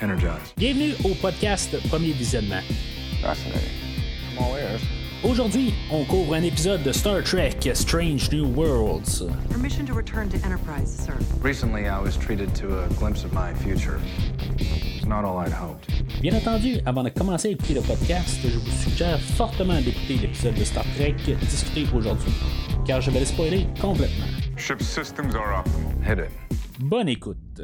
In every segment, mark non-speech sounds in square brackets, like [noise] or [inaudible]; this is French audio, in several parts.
energized. Bienvenue au podcast Premier Visionnement. Aujourd'hui, on couvre un épisode de Star Trek Strange New Worlds. Permission to return to Enterprise, sir. Recently, I was treated to a glimpse of my future. It's not all I'd hoped. Bien entendu, avant de commencer à écouter le podcast, je vous suggère fortement d'écouter l'épisode de Star Trek discuté aujourd'hui, car je vais le spoiler complètement. Ship systems are up. Hit it. Bonne écoute.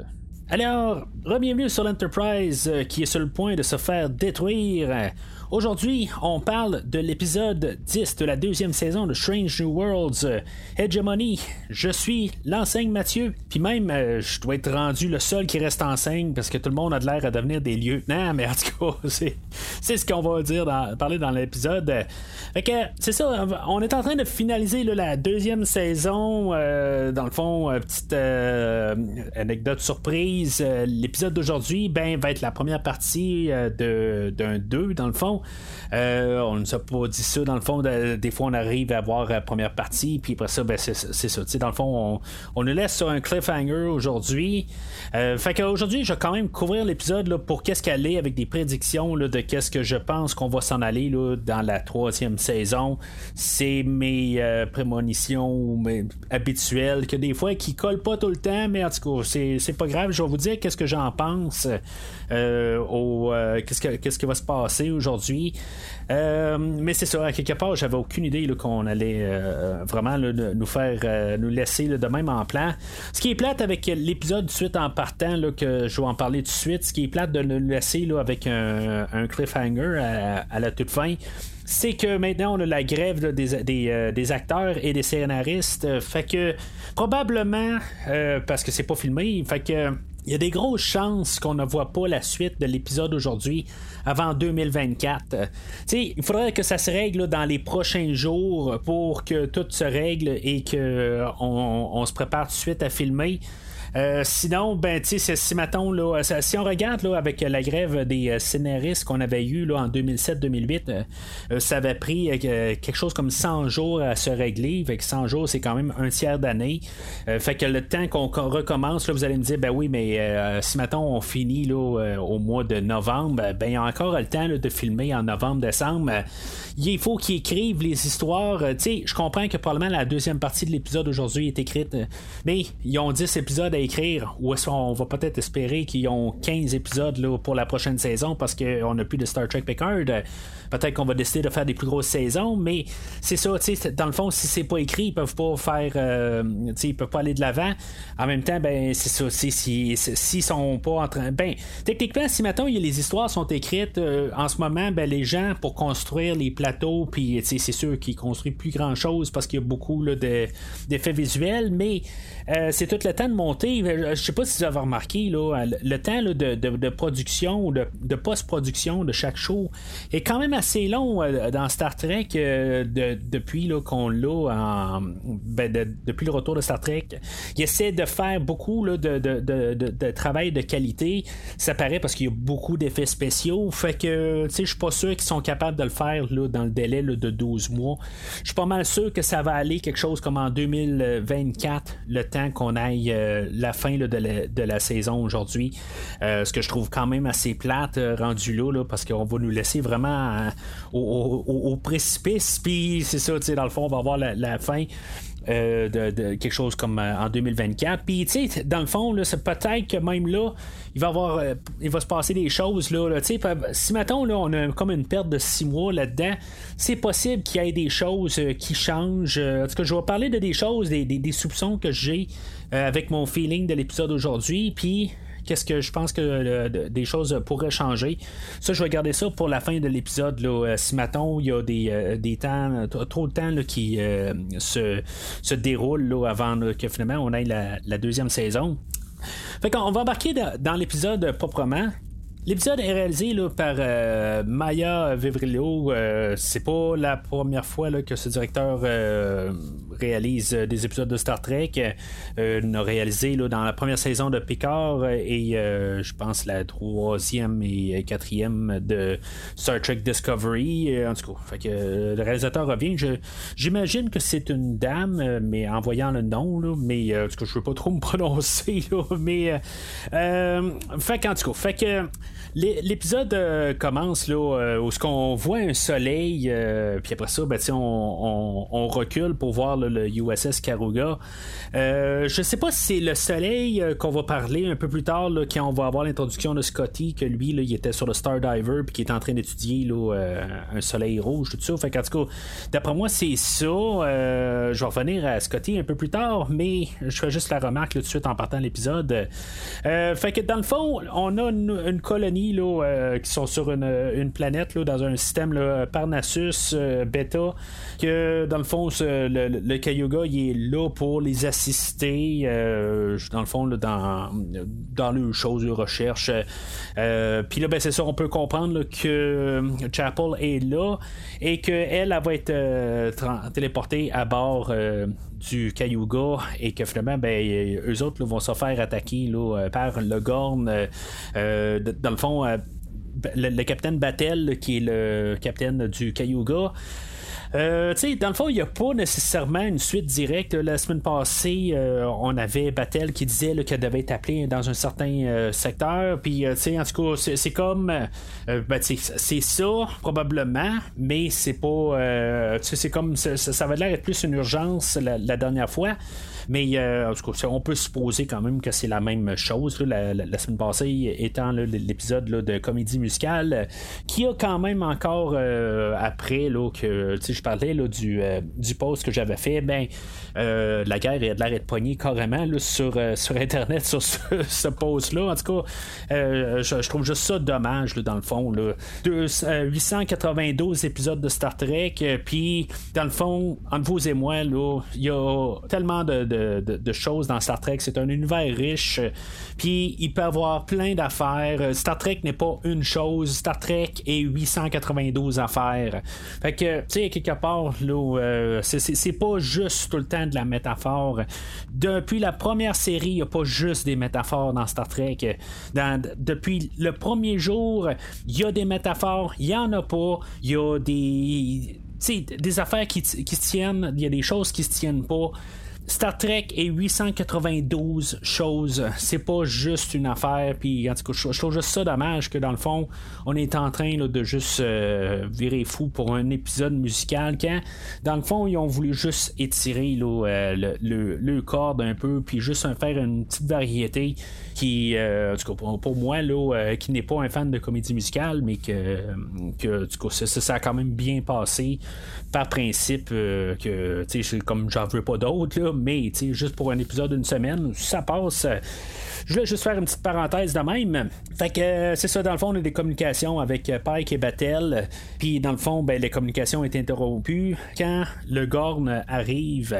Alors, re-bienvenue sur l'Enterprise euh, qui est sur le point de se faire détruire. Aujourd'hui, on parle de l'épisode 10 de la deuxième saison de Strange New Worlds, euh, Hegemony. Je suis l'enseigne Mathieu, puis même euh, je dois être rendu le seul qui reste enseigne parce que tout le monde a de l'air à devenir des lieutenants, mais en tout cas, [laughs] c'est, ce qu'on va dire dans, parler dans l'épisode. Fait que c'est ça, on est en train de finaliser la deuxième saison. euh, dans le fond, petite anecdote surprise. l'épisode d'aujourd'hui ben, va être la première partie d'un 2, dans le fond. Euh, on ne a pas dit ça, dans le fond. de- des fois, on arrive à voir la première partie, puis après ça, ben, c'est, ça. Dans le fond, on, on nous laisse sur un cliffhanger aujourd'hui. Euh, fait qu'aujourd'hui, je vais quand même couvrir l'épisode pour qu'est-ce qu'elle est avec des prédictions là, de qu'est-ce que je pense qu'on va s'en aller là, dans la troisième saison. C'est mes euh, prémonitions habituelles que des fois qui collent pas tout le temps, mais en tout cas, c'est, pas grave. Je vais vous dire qu'est-ce que j'en pense au qu'est-ce, que, qu'est-ce qui va se passer aujourd'hui. Euh, mais c'est ça, à quelque part, j'avais aucune idée qu'on allait euh, vraiment nous faire euh, nous laisser de même en plan. Ce qui est plate avec l'épisode de suite en partant, que je vais en parler tout de suite, ce qui est plate de nous laisser avec un, cliffhanger à, la toute fin c'est que maintenant on a la grève des, acteurs et des scénaristes. Fait que probablement, parce que c'est pas filmé, fait que. Il y a des grosses chances qu'on ne voit pas la suite de l'épisode aujourd'hui avant 2024. Euh, il faudrait que ça se règle dans les prochains jours pour que tout se règle et que on, on se prépare tout de suite à filmer. Euh, sinon, ben, tu sais, si là, si on regarde là, avec la grève des euh, scénaristes qu'on avait eu là, en 2007-2008, euh, ça avait pris quelque chose comme 100 jours à se régler. Fait que 100 jours, c'est quand même un tiers d'année. Fait que le temps qu'on recommence, là, vous allez me dire, ben oui, mais si mettons on finit là, au mois de novembre, ben il y a encore le temps de filmer en novembre-décembre. Il faut qu'ils écrivent les histoires. Tu sais, je comprends que probablement la deuxième partie de l'épisode aujourd'hui est écrite, mais ils ont 10 épisodes à écrire, ou est-ce qu'on va peut-être espérer qu'ils ont 15 épisodes pour la prochaine saison parce qu'on n'a plus de Star Trek Picard. Peut-être qu'on va décider de faire des plus grosses saisons, mais c'est ça, dans le fond, si c'est pas écrit, ils peuvent pas faire, euh, ils peuvent pas aller de l'avant. En même temps, ben, c'est ça, si, si, s'ils sont pas en train, ben, techniquement, si maintenant les histoires sont écrites euh, en ce moment, ben, les gens pour construire les plateaux, puis, c'est sûr qu'ils construisent plus grand chose parce qu'il y a beaucoup d'effets visuels, mais euh, c'est tout le temps de monter. Je sais pas si vous avez remarqué, là, le, temps là, de, de- de production ou de, de post-production de chaque show est quand même assez long euh, dans Star Trek euh, de- depuis là, qu'on l'a en- ben, de- depuis le retour de Star Trek. Il essaie de faire beaucoup de, travail de qualité. Ça paraît parce qu'il y a beaucoup d'effets spéciaux. Fait que je suis pas sûr qu'ils sont capables de le faire là, dans le délai de 12 mois. Je suis pas mal sûr que ça va aller quelque chose comme en 2024, le temps qu'on aille euh, la fin de, la, saison aujourd'hui. Ce que je trouve quand même assez plate rendu là, là, parce qu'on va nous laisser vraiment au, précipice. Puis c'est ça, tu sais, dans le fond, on va avoir la, fin. euh, de, quelque chose comme euh, en 2024. Puis, tu sais, dans le fond, c'est peut-être que même là, il va avoir, euh, il va se passer des choses là. tu sais, si mettons là, on a comme une perte de six mois là-dedans, c'est possible qu'il y ait des choses qui changent. En tout cas, je vais parler de des choses, des, des- soupçons que j'ai avec mon feeling de l'épisode d'aujourd'hui. Puis qu'est-ce que je pense que de- des choses pourraient changer. Ça, je vais garder ça pour la fin de l'épisode. là. Euh, si mettons, il y a des, euh, des temps, trop de temps qui euh, se, se déroulent là, avant que finalement on ait la, la deuxième saison. Fait qu'on va embarquer dans l'épisode proprement. L'épisode est réalisé par euh, Maya Vivrillo. Euh, c'est pas la première fois que ce directeur euh, réalise des épisodes de Star Trek. il a réalisé dans la première saison de Picard et je pense la troisième et quatrième de Star Trek Discovery. En tout cas, le réalisateur revient. j'imagine que c'est une dame, mais en voyant le nom, mais en tout cas, je veux pas trop me [laughs] prononcer. mais fait qu'en tout cas, fait que L'épisode euh, commence là, euh, où ce qu'on voit un soleil, euh, puis après ça, ben, on, on, recule pour voir le USS Karuga. je sais pas si c'est le soleil qu'on va parler un peu plus tard, quand on va avoir l'introduction de Scotty, que lui, là, il était sur le Star Diver, puis qui est en train d'étudier un soleil rouge, tout ça. Fait qu'en tout cas, d'après moi, c'est ça. je vais revenir à Scotty un peu plus tard, mais je fais juste la remarque tout de suite en partant l'épisode. fait que dans le fond, on a une euh, qui sont sur une, planète dans un système Parnassus euh, Beta que dans le fond le, le, Cayuga il est là pour les assister euh, dans le fond dans, dans les choses de recherche puis là ben, c'est ça on peut comprendre que Chapel est là et qu'elle elle va être téléportée à bord du Cayuga et que finalement, ben, eux autres vont se faire attaquer là, par le Gorn. Euh, dans le fond, euh, le, capitaine Battel, qui est le capitaine du Cayuga, euh, dans le fond, il n'y a pas nécessairement une suite directe. La semaine passée, euh, on avait Battel qui disait qu'elle devait être appelée dans un certain euh, secteur. Puis, en tout cas, c'est comme. Ben, c'est ça, probablement, mais c'est pas. c'est comme. Ça, avait l'air d'être plus une urgence la dernière fois. Mais euh, en tout cas, on peut supposer quand même que c'est la même chose. la, semaine passée étant l'épisode de comédie musicale, euh, qui a quand même encore euh, après là, que je parlais là, du, du post que j'avais fait, ben la guerre a de l'air d'être poignée carrément sur, sur Internet [laughs] sur ce, post-là. En tout cas, je, trouve juste ça dommage dans le fond. Là. 892 épisodes de Star Trek, puis dans le fond, entre vous et moi, il y a tellement de de, choses dans Star Trek. C'est un univers riche. Puis il peut avoir plein d'affaires. Star Trek n'est pas une chose. Star Trek est 892 affaires. Fait que, tu sais, quelque part, là, euh, c'est pas juste tout le temps de la métaphore. Depuis la première série, il n'y a pas juste des métaphores dans Star Trek. depuis le premier jour, il y a des métaphores, il n'y en a pas. Il y a des des affaires qui, qui se tiennent, il y a des choses qui se tiennent pas. Star Trek est 892 choses. C'est pas juste une affaire. Puis en tout cas, je, trouve juste ça dommage que dans le fond, on est en train de juste euh, virer fou pour un épisode musical quand dans le fond, ils ont voulu juste étirer euh, le, le, le, corde un peu, puis juste faire une petite variété qui, euh, en tout cas, pour, moi, là, qui n'est pas un fan de comédie musicale, mais que, que en ça, ça, a quand même bien passé par principe que, tu sais, comme j'en veux pas d'autres, mais juste pour un épisode d'une semaine, ça passe. Je voulais juste faire une petite parenthèse de même. Fait que euh, c'est ça, dans le fond, on a des communications avec euh, Pike et Battelle. Puis dans le fond, ben, les communications étaient interrompues quand le Gorn arrive.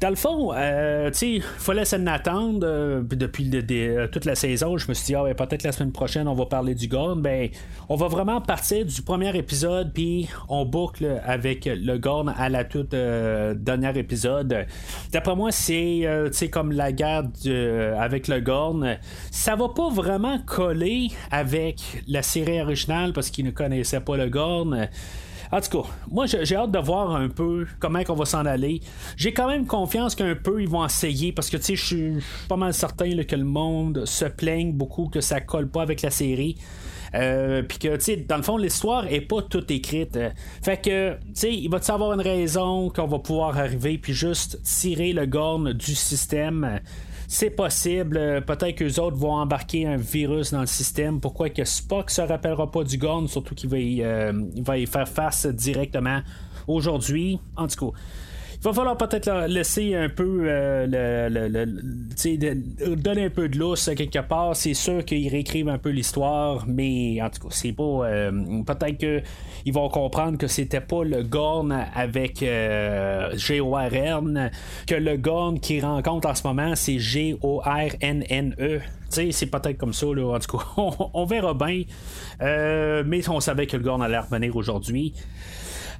Dans le fond, euh, tu sais, il fallait s'en attendre euh, depuis euh, toute la saison. Je me suis dit, ah, peut-être la semaine prochaine, on va parler du Gorn. Ben, on va vraiment partir du premier épisode, puis on boucle avec le Gorn à la toute dernière épisode. D'après moi, c'est comme la guerre avec le Gorn. Ça va pas vraiment coller avec la série originale parce qu'ils ne connaissaient pas le Gorn. En tout cas, moi j'ai hâte de voir un peu comment on va s'en aller. J'ai quand même confiance qu'un peu ils vont essayer parce que tu sais, je suis pas mal certain que le monde se plaigne beaucoup que ça colle pas avec la série. Euh, puis que, tu sais, dans le fond, l'histoire est pas toute écrite. Fait que, tu sais, il va y avoir une raison qu'on va pouvoir arriver puis juste tirer le gorne du système? C'est possible. Euh, peut-être que les autres vont embarquer un virus dans le système. Pourquoi que Spock se rappellera pas du Gorn, surtout qu'il va, y, euh, va y faire face directement aujourd'hui? En tout cas. Il va falloir peut-être laisser un peu le, donner un peu de lousse quelque part. C'est sûr qu'ils réécrivent un peu l'histoire, mais en tout cas, c'est pas. peut-être qu'ils vont comprendre que c'était pas le Gorn avec G-O-R-N, que le Gorn qu'ils rencontrent en ce moment, c'est G-O-R-N-N-E c'est peut-être comme ça, là. En tout cas, [laughs] on, verra bien. Euh, mais on savait que le Gorn allait revenir aujourd'hui.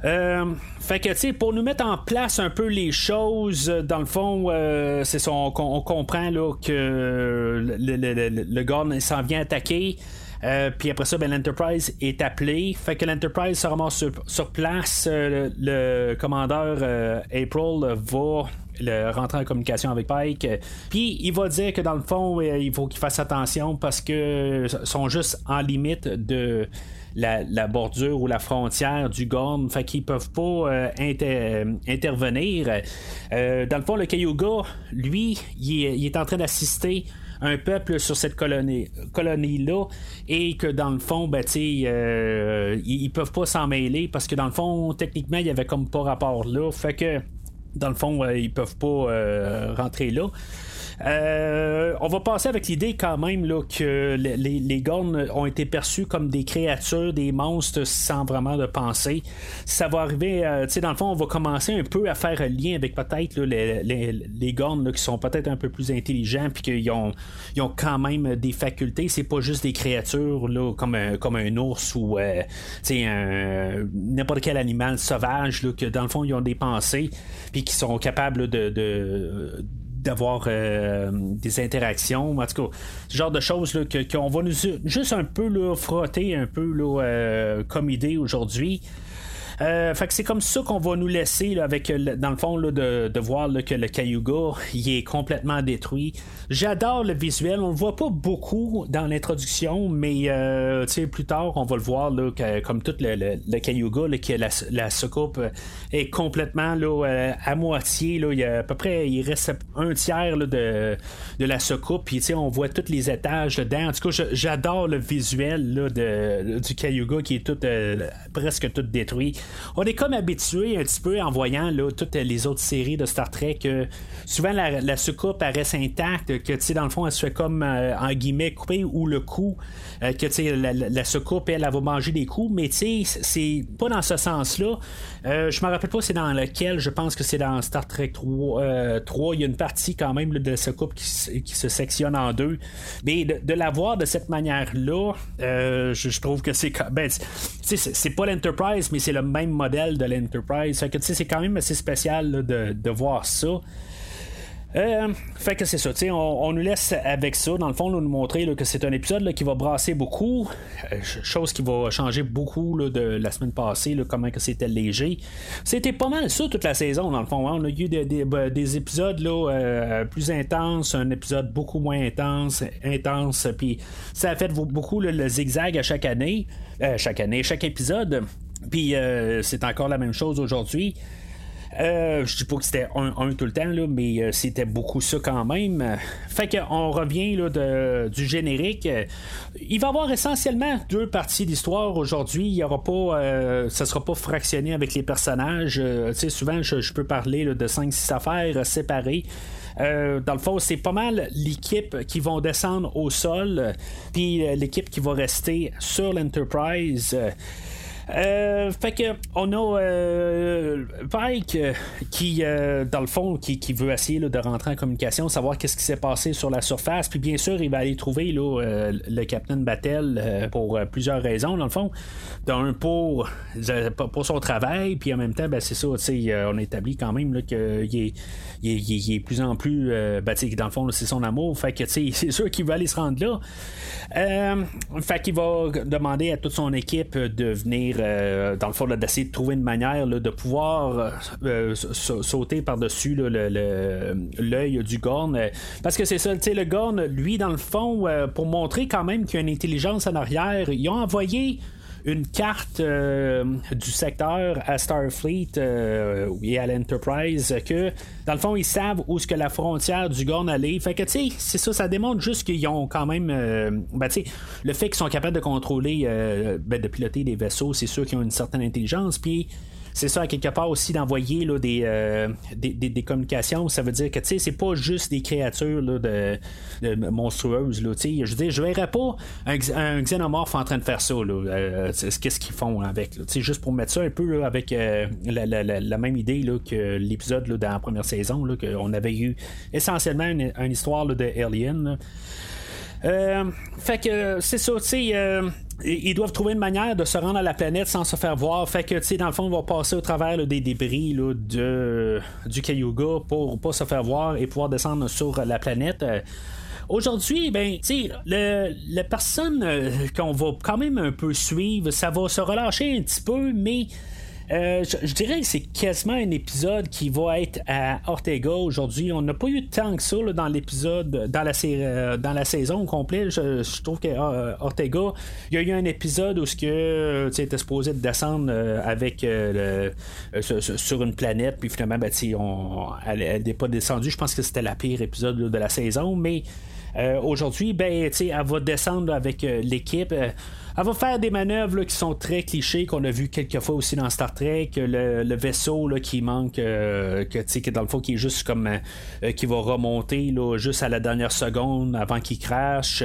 Euh, fait que, tu sais, pour nous mettre en place un peu les choses, dans le fond, euh, c'est ça, on, comprend là, que le, le, Gorn s'en vient attaquer. puis après ça, ben, l'Enterprise est appelé. Fait que l'Enterprise se ramasse sur, place. le commandeur April va le, rentrer en communication avec Pike. Puis il va dire que dans le fond, euh, il faut qu'il fasse attention parce que sont juste en limite de la, bordure ou la frontière du Gorn, fait qu'ils peuvent pas euh, intervenir. Euh, dans le fond, le Cayuga, lui, il est, en train d'assister un peuple sur cette colonie, colonie-là et que dans le fond, ben, euh, ils, ils, peuvent pas s'en mêler parce que dans le fond, techniquement, il y avait comme pas rapport là. Fait que dans le fond, euh, ils peuvent pas euh, rentrer là. Euh, on va passer avec l'idée quand même là, que les, les Gorns ont été perçus comme des créatures, des monstres sans vraiment de pensée. Ça va arriver, euh, tu sais, dans le fond, on va commencer un peu à faire un lien avec peut-être les, les, Gorns qui sont peut-être un peu plus intelligents puis qu'ils ont, ils ont quand même des facultés. C'est pas juste des créatures là, comme, un, comme un ours ou euh, n'importe quel animal sauvage là, que dans le fond ils ont des pensées puis qui sont capables de d'avoir euh, des interactions. En tout cas, ce genre de choses qu'on va nous juste un peu là, frotter un peu là, euh, comme idée aujourd'hui. Euh, fait que c'est comme ça qu'on va nous laisser avec dans le fond de, voir que le Cayuga il est complètement détruit. J'adore le visuel, on le voit pas beaucoup dans l'introduction, mais euh, plus tard on va le voir comme tout le, le, Cayuga, que la, la soucoupe est complètement là, à moitié. Là, il y a à peu près il reste un tiers de, de la soucoupe, puis on voit tous les étages dedans. En tout cas, j'adore le visuel de, du Cayuga qui est tout euh, presque tout détruit on est comme habitué un petit peu en voyant là, toutes les autres séries de Star Trek que souvent la, la soucoupe reste intacte, que tu sais, dans le fond, elle se fait comme euh, en guillemets couper ou le coup, euh, que tu sais, la, la, soucoupe, elle, va manger des coups, mais tu sais, c'est pas dans ce sens-là. Euh, je me rappelle pas c'est dans lequel, je pense que c'est dans Star Trek 3, 3, il y a une partie quand même de la soucoupe qui, qui, se sectionne en deux. Mais de, la voir de cette manière-là, je, trouve que c'est ben, c'est pas l'Enterprise, mais c'est le même modèle de l'Enterprise. Fait que c'est quand même assez spécial de, voir ça. Euh, fait que c'est ça, on, on nous laisse avec ça, dans le fond, nous montrer que c'est un épisode qui va brasser beaucoup, euh, chose qui va changer beaucoup de la semaine passée, comment que c'était léger. C'était pas mal ça toute la saison, dans le fond. Hein. On a eu des, ben, épisodes là, euh, plus intenses, un épisode beaucoup moins intense, intense, puis ça a fait beaucoup le zigzag à chaque année, chaque année, chaque épisode. Puis euh, c'est encore la même chose aujourd'hui. Euh, je dis pas que c'était un, tout le temps, là, mais euh, c'était beaucoup ça quand même. Fait qu'on revient là, du générique. Il va y avoir essentiellement deux parties d'histoire aujourd'hui. Il y aura pas. ça sera pas fractionné avec les personnages. souvent, je, peux parler de 5-6 affaires séparées. dans le fond, c'est pas mal l'équipe qui vont descendre au sol, puis l'équipe qui va rester sur l'Enterprise. Euh, fait que on a euh, euh, qui, dans le fond, qui, veut essayer de rentrer en communication, savoir qu'est-ce qui s'est passé sur la surface. Puis bien sûr, il va aller trouver le Captain Battle pour plusieurs raisons, dans le fond. D'un pour, pour son travail, puis en même temps, ben, c'est ça, on établit quand même qu'il est, il est, plus en plus. Ben, dans le fond, c'est son amour. Fait que [laughs] c'est sûr qu'il va aller se rendre là. fait qu'il va demander à toute son équipe de venir euh, dans le fond, d'essayer de trouver une manière de pouvoir euh, sauter par-dessus l'œil du Gorn. parce que c'est ça, tu sais, le Gorn, lui, dans le fond, euh, pour montrer quand même qu'il y a une intelligence en arrière, ils ont envoyé une carte du secteur à Starfleet et à l'Enterprise que dans le fond ils savent où est-ce que la frontière du Gorn allait fait que tu sais c'est ça ça démontre juste qu'ils ont quand même ben, tu sais le fait qu'ils sont capables de contrôler ben, de piloter des vaisseaux c'est sûr qu'ils ont une certaine intelligence puis c'est ça, à quelque part aussi, d'envoyer là, des, euh, des, des, communications. Ça veut dire que c'est pas juste des créatures là, de, monstrueuses. Là, je veux dire, je verrais pas un, un, xénomorphe en train de faire ça. Euh, qu'est-ce qu'ils font avec Juste pour mettre ça un peu avec euh, la, la, la, même idée là, que l'épisode dans la première saison, qu'on avait eu essentiellement une, histoire de Alien. fait que c'est ça, tu sais ils doivent trouver une manière de se rendre à la planète sans se faire voir. Fait que, tu sais, dans le fond, on va passer au travers des débris de, du Cayuga pour pas se faire voir et pouvoir descendre sur la planète. Euh, aujourd'hui, ben, tu sais, la personne euh, qu'on va quand même un peu suivre, ça va se relâcher un petit peu, mais euh, je, dirais que c'est quasiment un épisode qui va être à Ortega aujourd'hui. On n'a pas eu tant que ça dans l'épisode, dans la euh, dans la saison complète. Je, trouve que euh, Ortega, il y a eu un épisode où que était supposé descendre avec sur une planète, puis finalement, ben, on, elle n'est pas descendue. Je pense que c'était la pire épisode de la saison, mais aujourd'hui, ben, elle va descendre avec l'équipe. Elle va faire des manœuvres qui sont très clichés, qu'on a vu quelques fois aussi dans Star Trek. Le, vaisseau là, qui manque, euh, que, dans le fond, qui est juste comme. Euh, qui va remonter juste à la dernière seconde avant qu'il crache.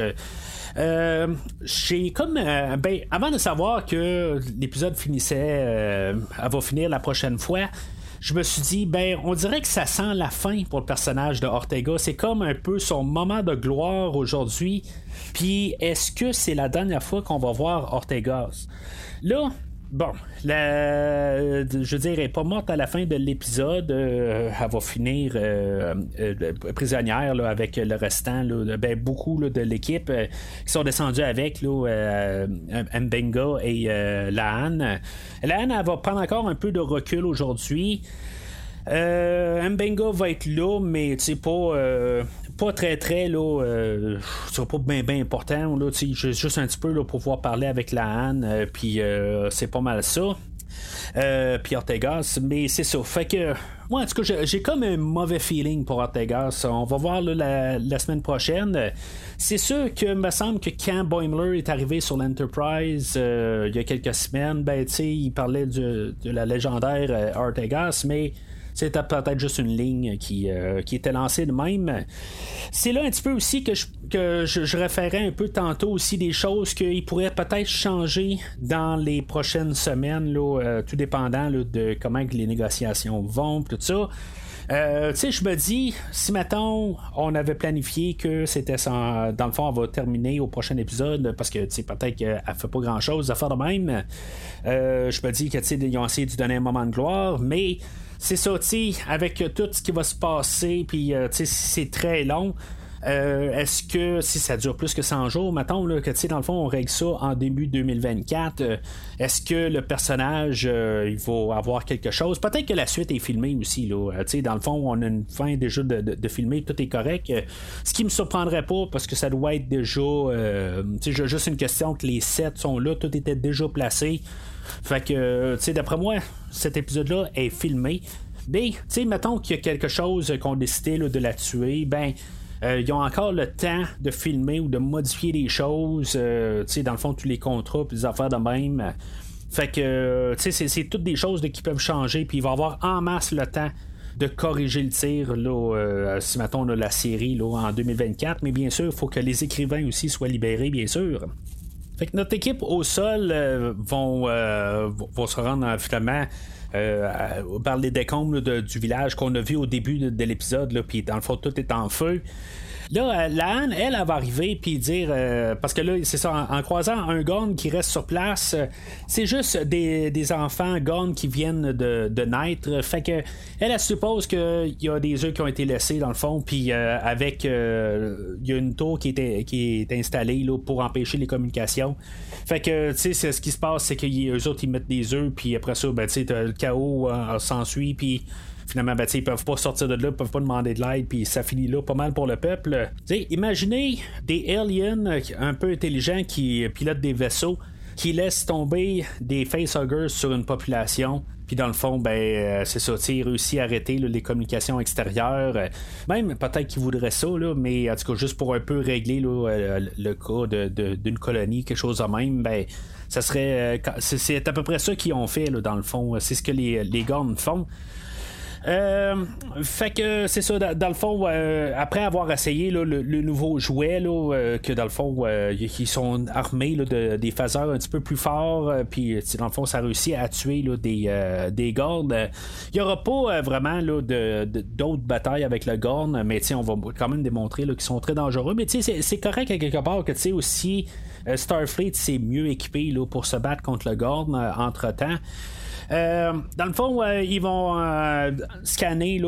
Euh, j'ai comme ben avant de savoir que l'épisode finissait elle va finir la prochaine fois je me suis dit, ben, on dirait que ça sent la fin pour le personnage de Ortega. C'est comme un peu son moment de gloire aujourd'hui. Puis, est-ce que c'est la dernière fois qu'on va voir Ortega? Là, Bon, la, je dire, elle n'est pas morte à la fin de l'épisode. euh, elle va finir euh, euh, prisonnière avec le restant, ben, beaucoup de l'équipe qui sont descendus avec Mbenga et Laan. Laan, elle va prendre encore un peu de recul aujourd'hui. Mbenga va être là, mais tu sais, pas, pas très très là euh, c'est pas bien important là juste un petit peu là, pour pouvoir parler avec la Anne euh, puis euh, c'est pas mal ça puis Ortegas mais c'est ça. Fait que moi en tout cas j'ai comme un mauvais feeling pour Ortegas on va voir la, semaine prochaine. C'est sûr que me semble que quand Boimler est arrivé sur l'Enterprise il y a quelques semaines ben tu sais il parlait de la légendaire Ortegas mais c'était peut-être juste une ligne qui, euh, qui était lancée de même. C'est là un petit peu aussi que je, que je, référais un peu tantôt aussi des choses qui pourraient peut-être changer dans les prochaines semaines, là, euh, tout dépendant de comment les négociations vont, tout ça. Euh, tu sais, je me dis, si maintenant on avait planifié que c'était sans, dans le fond, on va terminer au prochain épisode, parce que tu sais, peut-être qu'elle fait pas grand chose à faire de même. je me dis que tu sais, ils ont essayé de donner un moment de gloire, mais c'est ça, tu avec tout ce qui va se passer, puis euh, sais, c'est très long. Euh, est-ce que si ça dure plus que 100 jours, mettons là, que tu sais, dans le fond, on règle ça en début 2024, euh, est-ce que le personnage il va avoir quelque chose? Peut-être que la suite est filmée aussi. Là, sais, dans le fond, on a une fin déjà de, de, filmer, tout est correct. ce qui me surprendrait pas, parce que ça doit être déjà. sais, juste une question que les sets sont là, tout était déjà placé. Fait que, tu sais, d'après moi, cet épisode-là est filmé. Mais, tu sais, mettons qu'il y a quelque chose qu'on décidé de la tuer, ben. Euh, ils ont encore le temps de filmer ou de modifier les choses, euh, tu sais, dans le fond, tous les contrats, puis les affaires de même. Fait que, tu sais, c'est toutes des choses qui peuvent changer, puis il va avoir en masse le temps de corriger le tir, là, euh, si mettons la série là, en 2024. Mais bien sûr, il faut que les écrivains aussi soient libérés, bien sûr. Fait que notre équipe au sol euh, vont, euh, vont, se rendre finalement euh, par les décombres du village qu'on a vu au début de, de l'épisode, puis dans le fond tout est en feu. Là, euh, la elle, elle, va arriver puis dire euh, parce que là, c'est ça, en, croisant un Gorn qui reste sur place, euh, c'est juste des, enfants Gorn qui viennent de, naître. Fait que elle, elle suppose qu'il y a des œufs qui ont été laissés dans le fond, puis avec il y a une tour qui, était, qui est installée là, pour empêcher les communications. Fait que, tu sais, ce qui se passe, c'est qu'eux autres, ils mettent des œufs, puis après ça, ben, tu sais, chaos s'ensuit, puis finalement, ben, ils peuvent pas sortir de là, ils peuvent pas demander de l'aide, puis ça finit là pas mal pour le peuple. Imaginez des aliens un peu intelligents qui pilotent des vaisseaux, qui laissent tomber des facehuggers sur une population. Puis dans le fond, ben, euh, c'est ça, réussit à arrêter les communications extérieures. Euh, même peut-être qu'il voudrait ça, là, mais en tout cas, juste pour un peu régler euh, le cas d'une colonie, quelque chose de même, ben, ça serait. c'est à peu près ça qu'ils ont fait, là, dans le fond. C'est ce que les, les Gornes font. Euh, fait que c'est ça, dans, le fond, euh, après avoir essayé le, nouveau jouet, euh, que dans le fond, ils sont armés de, des phaseurs un petit peu plus forts, puis dans le fond, ça réussit à tuer des, des. Il n'y aura pas vraiment de, d'autres batailles avec le Gorn, mais on va quand même démontrer qu'ils sont très dangereux. Mais c'est correct à quelque part que tu sais aussi. Starfleet c'est mieux équipé là, pour se battre contre le Gorn. Euh, dans le fond, euh, ils vont euh, scanner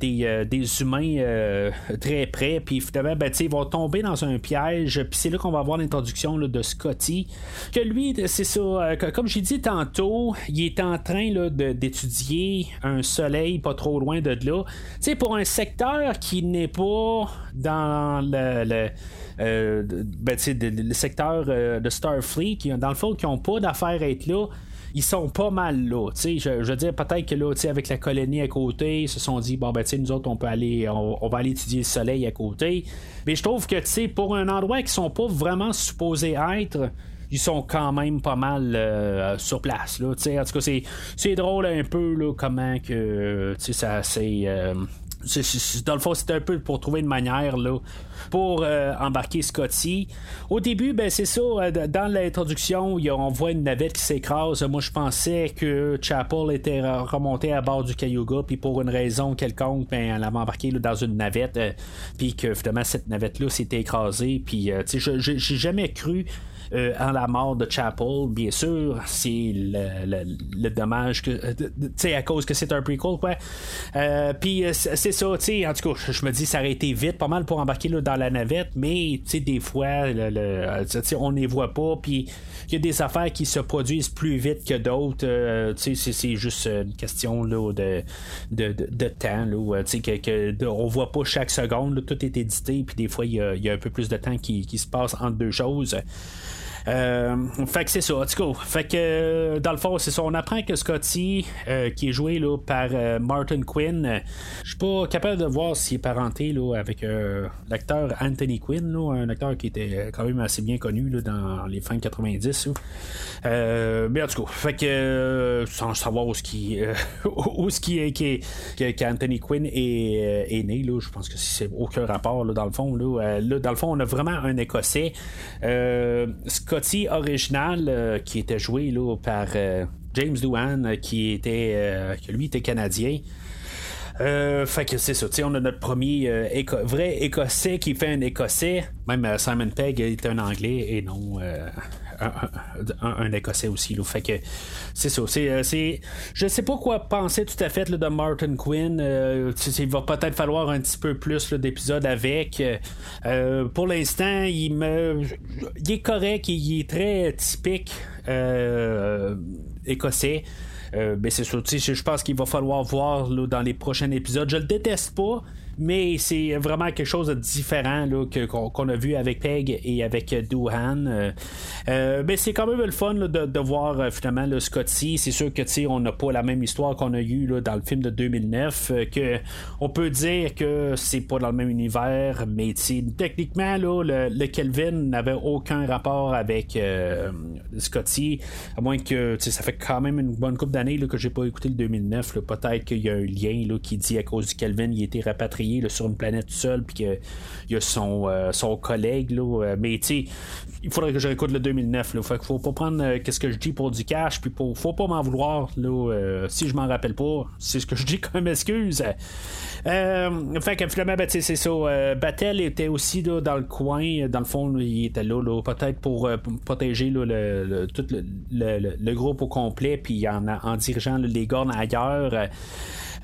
des, des, humains très près, puis finalement, ben, ils vont tomber dans un piège, puis c'est là qu'on va avoir l'introduction de Scotty. Que lui, c'est ça, comme j'ai dit tantôt, il est en train d'étudier un soleil pas trop loin de là. pour un secteur qui n'est pas dans le, le ben, le secteur de Starfleet, qui, dans le fond, qui n'ont pas d'affaires à être là, ils sont pas mal là. Je, je veux dire, peut-être que là, avec la colonie à côté, ils se sont dit, bon, ben, nous autres, on peut aller, on, va aller étudier le soleil à côté. Mais je trouve que, pour un endroit qui sont pas vraiment supposés être, ils sont quand même pas mal euh, sur place. Là, en tout cas, c'est, drôle un peu là, comment que ça c'est. Euh, dans le fond, c'était un peu pour trouver une manière là, pour euh, embarquer Scotty. Au début, ben c'est ça, euh, dans l'introduction, on voit une navette qui s'écrase. Moi, je pensais que Chapel était remonté à bord du Cayuga, puis pour une raison quelconque, ben, elle avait embarqué dans une navette, euh, puis que finalement, cette navette-là s'était écrasée. Puis, sais, j'ai jamais cru euh, en la mort de Chapel, bien sûr, c'est le, dommage que. Euh, tu sais, à cause que c'est un prequel, quoi. Euh, puis c'est ça, tu en tout cas, je me dis, ça aurait été vite, pas mal pour embarquer dans la navette, mais, tu sais, des fois, on ne les voit pas, puis il y a des affaires qui se produisent plus vite que d'autres. tu sais, c'est juste une question là, de, de, temps, là, tu sais, que, on voit pas chaque seconde, tout est édité, puis des fois, il y, a, un peu plus de temps qui, qui se passe entre deux choses. Euh, fait que c'est ça, en tout cas. Fait que euh, dans le fond, c'est ça. On apprend que Scotty, euh, qui est joué là, par Martin Quinn, je suis pas capable de voir s'il est parenté là, avec l'acteur Anthony Quinn, là, un acteur qui était quand même assez bien connu là, dans les fins 90. mais en tout cas, fait que sans savoir où ce qui [laughs] où ce qui est qui, qu'Anthony Quinn est, né, là, je pense que c'est aucun rapport là, dans le fond. Là, là, dans le fond, on a vraiment un Écossais. Original euh, qui était joué là, par euh, James Doohan, euh, qui était lui était canadien. fait que c'est ça, on a notre premier vrai écossais qui fait un écossais. Même Simon Pegg est un anglais et non un, écossais aussi. Là. C'est ça. C'est, je sais pas quoi penser tout à fait de Martin Quinn. il va peut-être falloir un petit peu plus d'épisodes avec. pour l'instant, il me. Il est correct, il est très typique écossais. ben c'est sûr, je pense qu'il va falloir voir dans les prochains épisodes. Je le déteste pas, mais c'est vraiment quelque chose de différent là, que, qu'on, a vu avec Peg et avec Doohan. Euh, euh, mais c'est quand même le fun de, de, voir euh, finalement le Scotty. C'est sûr que on n'a pas la même histoire qu'on a eu là, dans le film de 2009. que on peut dire que c'est pas dans le même univers, mais techniquement là, le, Kelvin n'avait aucun rapport avec Scotty, à moins que ça fait quand même une bonne couple d'années que j'ai pas écouté le 2009. Peut-être qu'il y a un lien qui dit à cause du Kelvin, il a sur une planète seule, puis qu'il y a son, euh, son collègue. Là, euh, mais tu il faudrait que je réécoute le 2009. Là, fait qu'il faut pas prendre euh, qu'est-ce que je dis pour du cash, puis pour, faut pas m'en vouloir. Là, si je m'en rappelle pas, c'est ce que je dis comme excuse. fait que finalement, ben, c'est ça. Battel était aussi là, dans le coin. Dans le fond, il était là, peut-être pour, protéger le, tout le, groupe au complet, puis en, en dirigeant les gornes ailleurs.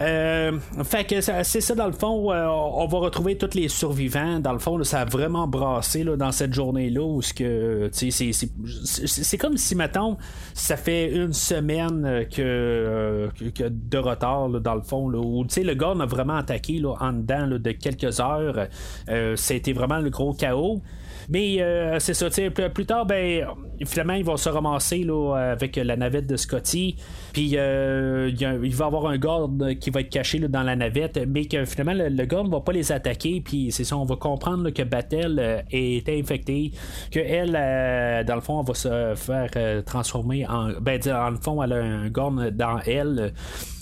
Euh, fait que c'est ça, dans le fond, euh, on va retrouver tous les survivants. Dans le fond, ça a vraiment brassé là, dans cette journée-là où que c'est comme si, mettons, ça fait une semaine que, euh, que de retard, dans le fond, le gars a vraiment attaqué en dedans de quelques heures. C'était vraiment le gros chaos. Mais c'est ça, plus, tard, ben, finalement, ils vont se ramasser là, avec la navette de Scotty. Puis il, va y avoir un garde qui va être caché là, dans la navette, mais que finalement, le, le garde va pas les attaquer. Puis c'est ça, on va comprendre que Battle est infectée, que elle, dans le fond, elle va se faire transformer en. Ben, dans le fond, elle a un gorne dans elle.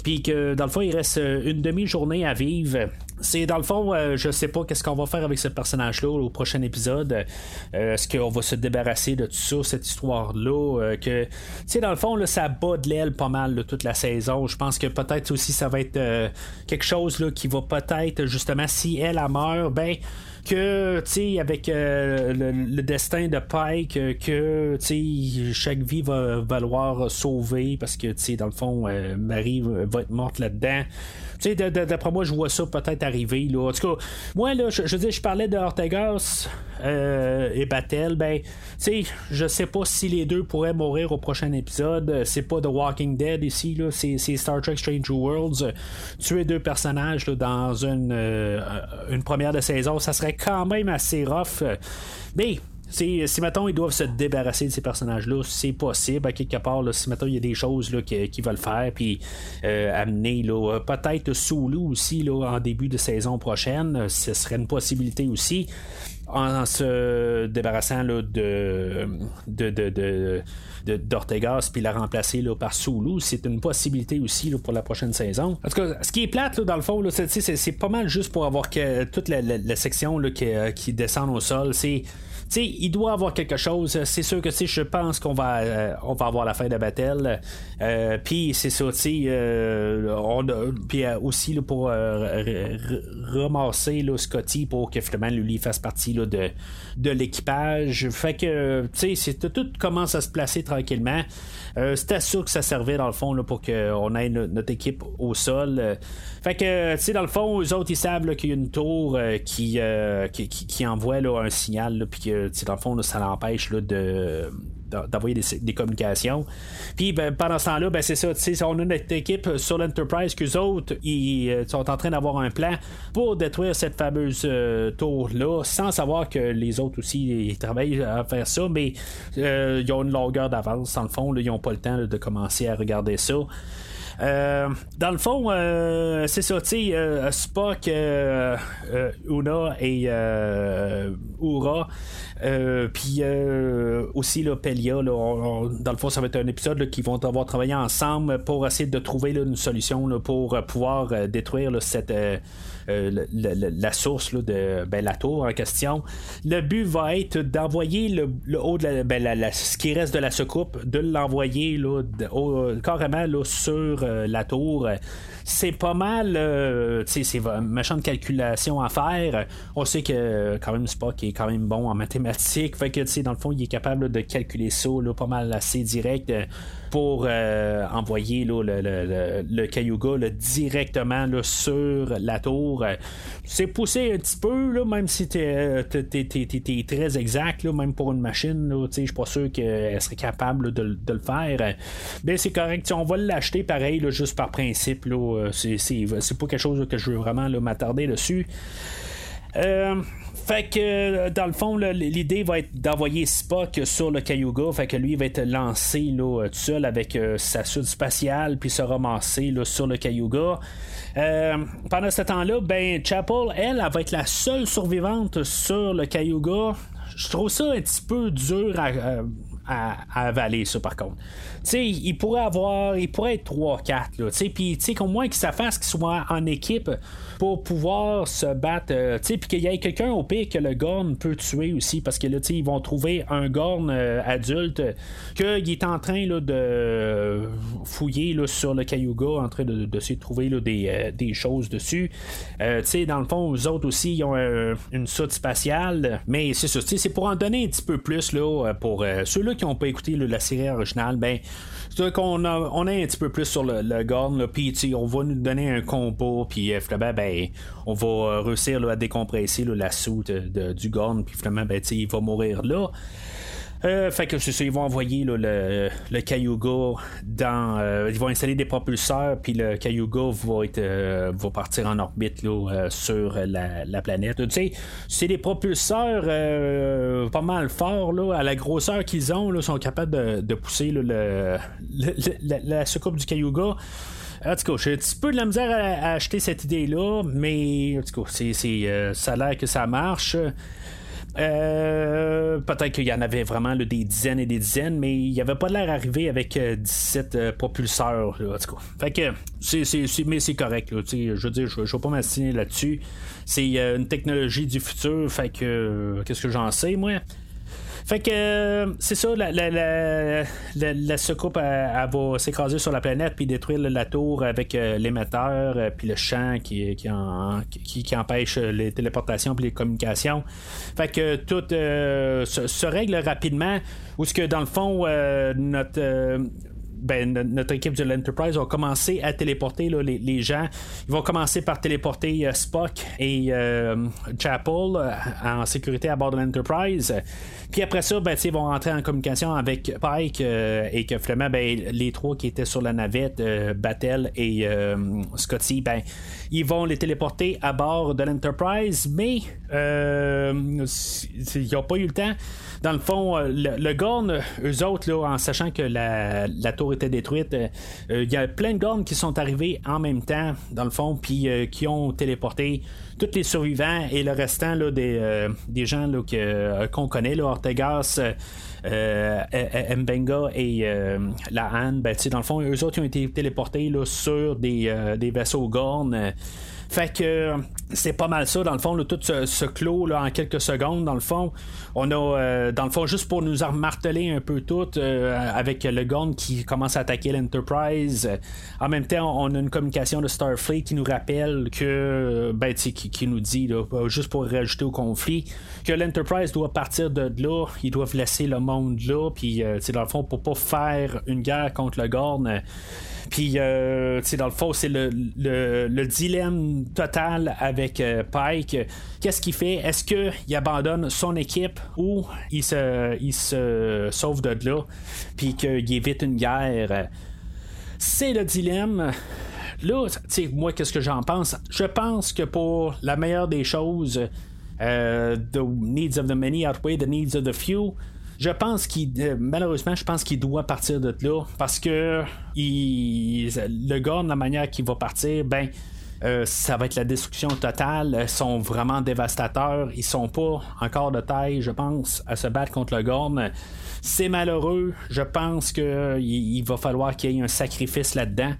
Puis que dans le fond, il reste une demi-journée à vivre. C'est dans le fond, euh, je sais pas qu'est-ce qu'on va faire avec ce personnage-là au prochain épisode. Euh, est-ce qu'on va se débarrasser de tout ça, cette histoire-là euh, Que, tu sais, dans le fond, là, ça bat de l'aile pas mal toute la saison. Je pense que peut-être aussi ça va être quelque chose là, qui va peut-être justement, si elle a meurt, ben que, tu sais, avec euh, le, destin de Pike, euh, que, tu sais, chaque vie va valoir sauver parce que, tu sais, dans le fond, euh, Marie va être morte là-dedans. Tu sais, d'après moi, je vois ça peut-être arriver. Là. En tout cas, moi, là, je, je je parlais de Ortegas et Battle. Ben, tu sais, je sais pas si les deux pourraient mourir au prochain épisode. C'est pas The Walking Dead ici, là. C'est, Star Trek Strange Worlds. Tuer deux personnages là, dans une, une première de saison, ça serait quand même assez rough. Mais si, si mettons ils doivent se débarrasser de ces personnages-là, c'est possible à quelque part. si mettons il y a des choses là, qu'ils veulent faire, puis euh, amener là, peut-être Sulu aussi là, en début de saison prochaine, ce serait une possibilité aussi. En, se débarrassant là, de, de, de d'Ortegas puis la remplacer là, par Sulu, c'est une possibilité aussi là, pour la prochaine saison. En tout cas, ce qui est plate dans le fond, c'est, pas mal juste pour avoir que toute la, section là, qui, qui descend au sol. C'est sais, il doit avoir quelque chose. C'est sûr que je pense qu'on va, euh, on va avoir la fin de Battle. Euh, puis c'est ça, tu euh, puis aussi là, pour ramasser Scotty pour que finalement lui fasse partie là, de, de l'équipage. Fait que, tu sais, tout commence à se placer tranquillement. C'était sûr que ça servait dans le fond là, pour qu'on ait notre équipe au sol. Fait que, tu sais, dans le fond, eux autres, ils savent qu'il y a une tour qui, qui, qui, envoie là, un signal, puis que dans le fond, ça l'empêche de d'envoyer des, communications. Puis ben, pendant ce temps-là, ben, c'est ça, on a notre équipe sur l'Enterprise qu'eux autres, ils euh, sont en train d'avoir un plan pour détruire cette fameuse euh, tour-là, sans savoir que les autres aussi ils travaillent à faire ça, mais euh, ils ont une longueur d'avance, dans le fond, ils n'ont pas le temps de commencer à regarder ça. Euh, dans le fond, euh, c'est ça, tu sais, euh, Spock, Una et Ura. puis aussi là, Pelia, dans le fond, ça va être un épisode qui vont devoir travailler ensemble pour essayer de trouver une solution pour pouvoir détruire cette euh, la, source de ben, la tour en question. Le but va être d'envoyer le, haut de ben, ce qui reste de la soucoupe, de l'envoyer carrément sur euh, la tour c'est pas mal, euh, c'est méchante calculation à faire. On sait que quand même Spock est quand même bon en mathématiques, fait que dans le fond il est capable de calculer ça pas mal assez direct pour euh, envoyer le, le, le, Cayuga directement sur la tour. C'est poussé un petit peu, même si tu es, très exact, même pour une machine. Je suis pas sûr qu'elle serait capable de, le faire. Mais c'est correct. On va l'acheter pareil, juste par principe. C'est, pas quelque chose que je veux vraiment m'attarder dessus. Euh, fait que euh, dans le fond, l'idée va être d'envoyer Spock sur le Cayuga. Fait que lui va être lancé là, tout seul avec euh, sa suite spatiale puis se ramasser sur le Cayuga. Euh, pendant ce temps-là, ben Chapel, elle, elle, va être la seule survivante sur le Cayuga. Je trouve ça un petit peu dur à, avaler, ça, par contre. Tu il pourrait avoir, il pourrait être 3-4, tu sais, puis, tu qu'au moins qu'il fasse qu'il soit en équipe pour pouvoir se battre, euh, tu puis qu'il y ait quelqu'un au pire que le Gorn peut tuer aussi, parce que là, tu ils vont trouver un Gorn euh, adulte qu'il est en train là, de fouiller là, sur le Cayuga, en train de, de, trouver là, des, euh, des, choses dessus. tu sais, dans le fond, eux autres aussi, ils ont une soute spatiale, mais c'est ça, c'est pour en donner un petit peu plus là, pour ceux-là qui n'ont pas écouté la série originale, ben c'est qu'on a, on est un petit peu plus sur le, le Gorn, puis on va nous donner un combo, puis finalement, ben, on va réussir à décompresser la soute du Gorn, puis finalement, ben, il va mourir là. Euh, fait que c'est ça, ils vont envoyer le, Cayuga dans. euh, ils vont installer des propulseurs, puis le Cayuga va, être, euh, va partir en orbite euh, sur la, la planète. Tu sais, c'est des propulseurs pas mal forts, là, à la grosseur qu'ils ont, là, sont capables de, pousser la, la soucoupe du Cayuga. En tout cas, j'ai un petit peu de la misère à, acheter cette idée-là, mais en tout cas, ça a l'air que ça marche. Euh, peut-être qu'il y en avait vraiment des dizaines et des dizaines, mais il n'y avait pas l'air arrivé avec euh, 17 euh, propulseurs. là, en. Fait que, c'est, c'est- mais c'est correct. je veux dire, je ne vais pas m'assiner là-dessus. C'est euh, une technologie du futur. Fait que, euh, qu'est-ce que j'en sais, moi? Fait que euh, c'est ça, la, la, la, la, soucoupe, elle, va s'écraser sur la planète puis détruire la tour avec euh, l'émetteur euh, puis le champ qui, qui, en- qui, qui empêche les téléportations puis les communications. Fait que tout se, se règle rapidement. Ou ce que dans le fond, notre ben, no- notre équipe de l'Enterprise va commencer à téléporter les, gens. Ils vont commencer par téléporter euh, Spock et euh, Chapel euh, en sécurité à bord de l'Enterprise. Puis après ça, ben, ils vont entrer en communication avec Pike et que finalement, ben, les trois qui étaient sur la navette, Battelle et Scotty, ben, ils vont les téléporter à bord de l'Enterprise, mais ils n'ont pas eu le temps. Dans le fond, euh, le, Gorn, eux autres, en sachant que la, la tour était détruite, euh, euh, il y a plein de Gorn qui sont arrivés en même temps, dans le fond, puis qui ont téléporté tous les survivants et le restant des, des gens que, qu'on connaît, là, Ortegas. Mbenga et la Han, ben, dans le fond, eux autres ils ont été téléportés sur des, des vaisseaux Gorn. Fait que c'est pas mal ça, dans le fond, tout ce, ce clos là, en quelques secondes, dans le fond. On a, euh, dans le fond, juste pour nous marteler un peu tout, euh, avec le Gorn qui commence à attaquer l'Enterprise. En même temps, on a une communication de Starfleet qui nous rappelle que, ben, qui, qui nous dit, euh, juste pour rajouter au conflit, que l'Enterprise doit partir de là, ils doivent laisser le monde là, puis, euh, dans le fond, pour pas faire une guerre contre le Gorn. puis, dans le fond, c'est le, le dilemme total avec euh, Pike. Qu'est-ce qu'il fait? Est-ce qu'il abandonne son équipe ou il se, sauve de là, puis qu'il évite une guerre? C'est le dilemme. Là, moi, qu'est-ce que j'en pense? Je pense que pour la meilleure des choses, euh, the needs of the many outweigh the needs of the few. Je pense qu'il, euh, malheureusement, je pense qu'il doit partir de là parce que le gars, de la manière qu'il va partir, ben, euh, ça va être la destruction totale. Ils sont vraiment dévastateurs. Ils sont pas encore de taille, je pense, à se battre contre le Gorn. C'est malheureux. Je pense qu'il il va falloir qu'il y ait un sacrifice là-dedans.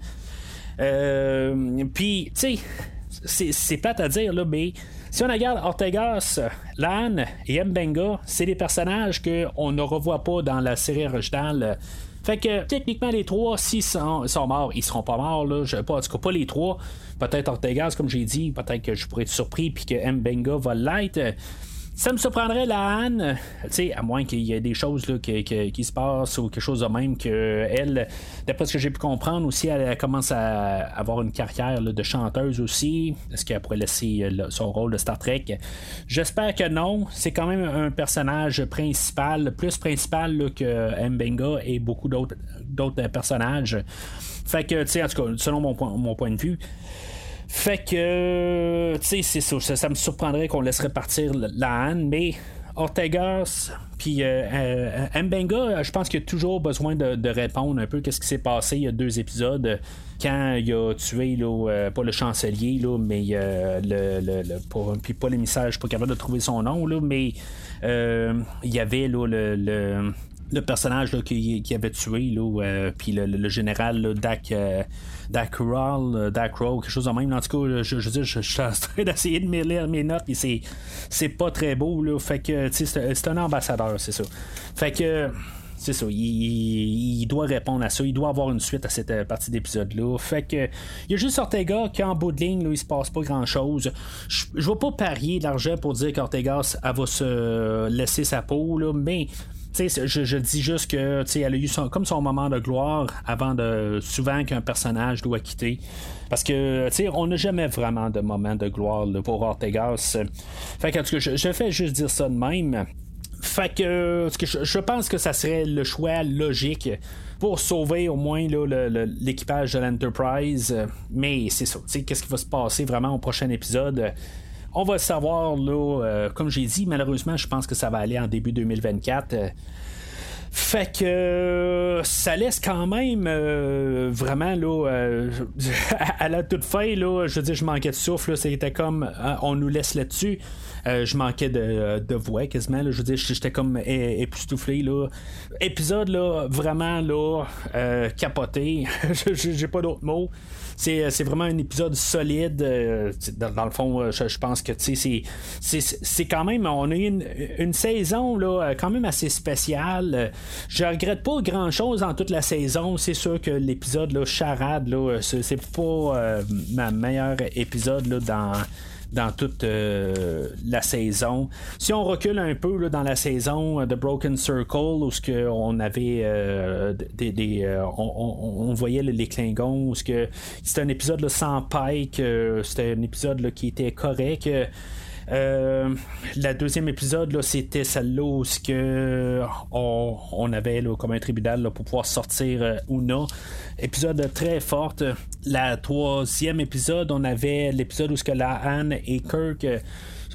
Euh, Puis, tu sais, c'est- plate à dire, là, mais si on regarde Ortegas, Lan et Mbenga, c'est des personnages qu'on ne revoit pas dans la série originale. Fait que techniquement les trois, s'ils sont, sont morts, ils seront pas morts, là. Je en tout cas pas les trois. Peut-être Ortegas, comme j'ai dit, peut-être que je pourrais être surpris puis que Mbenga va l'être. Ça me surprendrait la Anne, à moins qu'il y ait des choses là, qui, qui- se passent ou quelque chose de même que elle, d'après ce que j'ai pu comprendre aussi, elle, commence à avoir une carrière de chanteuse aussi. Est-ce qu'elle pourrait laisser euh, son rôle de Star Trek? J'espère que non. C'est quand même un personnage principal, plus principal que Mbenga et beaucoup d'autres personnages. Fait que, tu sais, en tout cas, selon mon mon point de vue. Fait que, tu sais, c'est ça, ça. me surprendrait qu'on laisserait partir la Han, mais Ortegas, puis euh, euh, Mbenga, je pense qu'il a toujours besoin de, répondre un peu qu'est-ce qui s'est passé il y a deux épisodes euh, quand il a tué, euh, pas le chancelier, là, mais euh, le, le, le- puis pas l'émissaire, je suis pas capable de trouver son nom, là, mais euh, il y avait là, le, le le personnage qui, avait tué, là, euh, le, général Dak, euh, Dak Roll, euh, Dak Roll, quelque chose de même. En tout cas, je, je, je, je suis en train d'essayer de me lire mes notes, puis c'est, c'est pas très beau. Là, fait que, c'est, un ambassadeur, c'est ça. Fait que. C'est ça, il, doit répondre à ça, il doit avoir une suite à cette euh, partie d'épisode-là. Fait que il y a juste Ortega qui en bout de ligne, là, il se passe pas grand chose. Je, je vais pas parier d'argent pour dire qu'Ortegas elle va se laisser sa peau, mais je, je dis juste que elle a eu son, comme son moment de gloire avant de souvent qu'un personnage doit quitter. Parce que on n'a jamais vraiment de moment de gloire pour Ortegas. Fait que en tout cas, je, je fais juste dire ça de même. Fait que, je, pense que ça serait le choix logique pour sauver au moins l'équipage de l'Enterprise. Mais c'est ça. Qu'est-ce qui va se passer vraiment au prochain épisode? On va savoir, là, euh, comme j'ai dit, malheureusement, je pense que ça va aller en début 2024. Fait que euh, ça laisse quand même euh, vraiment là [laughs] à la toute fin là, je veux dire je manquais de souffle, c'était comme on nous laisse là-dessus. je manquais de, voix quasiment. je veux dire, j'étais comme époustouflé. Là. Épisode là, vraiment là, capoté. [laughs] J'ai pas d'autres mots. Euh, c'est vraiment un épisode solide. Euh, dans, le fond, euh, je, pense que c'est quand même. On a eu une, saison là, quand même assez spéciale. Je regrette pas grand chose en toute la saison. C'est sûr que l'épisode Charade, c'est pas ma meilleure épisode là, dans dans toute euh, la saison. Si on recule un peu dans la saison de Broken Circle, où ce que on avait euh, des, euh, on, voyait les Klingons, où c'était un épisode sans Pike, c'était un épisode qui était correct. Euh, la deuxième épisode, c'était celle-là où que on, avait comme un tribunal pour pouvoir sortir euh, Una. Épisode très forte. La troisième épisode, on avait l'épisode où ce que la Anne et Kirk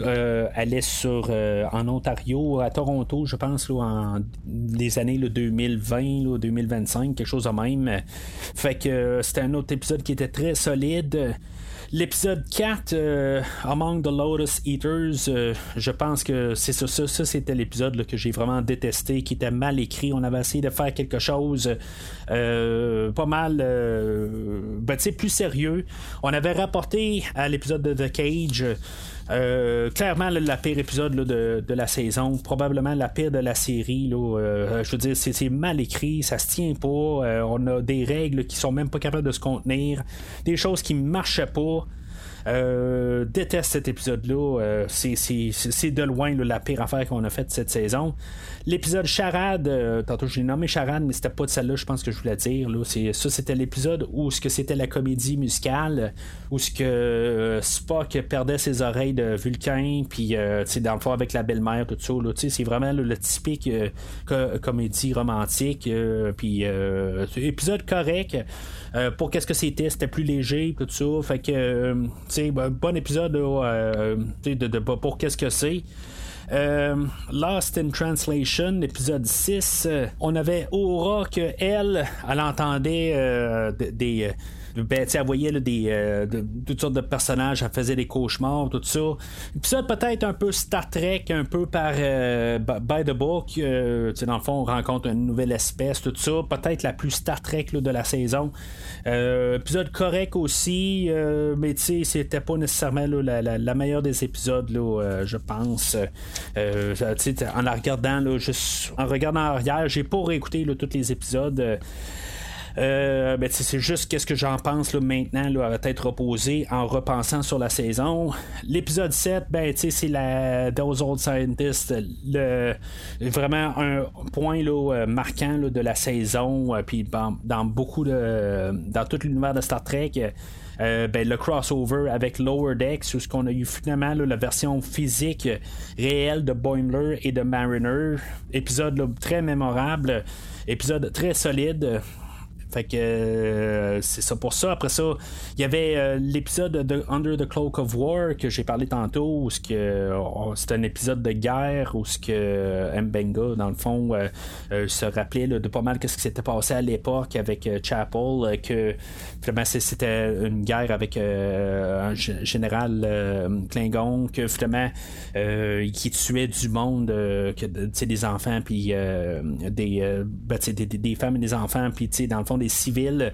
euh, allaient sur en Ontario, à Toronto, je pense, en les années 2020, 2025, quelque chose de même. Fait que c'était un autre épisode qui était très solide. L'épisode 4, euh, Among the Lotus Eaters, euh, je pense que c'est ça, ça, c'était l'épisode que j'ai vraiment détesté, qui était mal écrit. On avait essayé de faire quelque chose pas mal ben, plus sérieux. On avait rapporté à l'épisode de The Cage. clairement, la pire épisode de, la saison, probablement la pire de la série. je veux dire, c'est mal écrit, ça se tient pas. on a des règles qui sont même pas capables de se contenir, des choses qui marchaient pas. Euh, déteste cet épisode-là. Euh, c'est de loin la pire affaire qu'on a faite cette saison. L'épisode Charade, euh, tantôt j'ai nommé Charade, mais c'était pas de celle-là, je pense que je voulais dire. Là. Ça, c'était l'épisode où ce que c'était la comédie musicale, où ce que Spock perdait ses oreilles de Vulcain, puis dans le fond avec la belle-mère, tout ça. C'est vraiment le typique comédie romantique. puis épisode correct. pour qu'est-ce que c'était, c'était plus léger, tout ça. Fait que ben, bon épisode euh, de, pour qu'est-ce que c'est. Euh, Lost in Translation, épisode 6, euh, on avait Aura que elle, elle entendait des ben, elle voyait des, euh, toutes sortes de personnages, elle faisait des cauchemars, tout ça. ça peut-être un peu Star Trek, un peu par euh, by the book. Euh, dans le fond, on rencontre une nouvelle espèce, tout ça. Peut-être la plus Star Trek de la saison. épisode correct aussi, mais tu sais, c'était pas nécessairement la, meilleure des épisodes, je pense. en la regardant, juste en regardant en arrière, j'ai pas réécouté tous les épisodes. Euh, ben, c'est juste qu'est-ce que j'en pense là, maintenant là, à être reposé en repensant sur la saison. L'épisode 7, ben, c'est la Those Old Scientists, le, vraiment un point là, euh, marquant de la saison, euh, puis dans, beaucoup de. dans tout l'univers de Star Trek. ben, le crossover avec Lower Decks, où ce qu'on a eu finalement la version physique réelle de Boimler et de Mariner. Épisode très mémorable, épisode très solide. Fait que euh, c'est ça pour ça. Après ça, il y avait euh, l'épisode de Under the Cloak of War que j'ai parlé tantôt, où oh, c'est un épisode de guerre où ce que Mbenga, dans le fond, euh, se rappelait de pas mal qu'est-ce qui s'était passé à l'époque avec Chapel, que finalement c'était une guerre avec un général Klingon, que finalement qui tuait du monde, que des enfants puis ben, des, des, femmes et des enfants, puis dans le fond civils,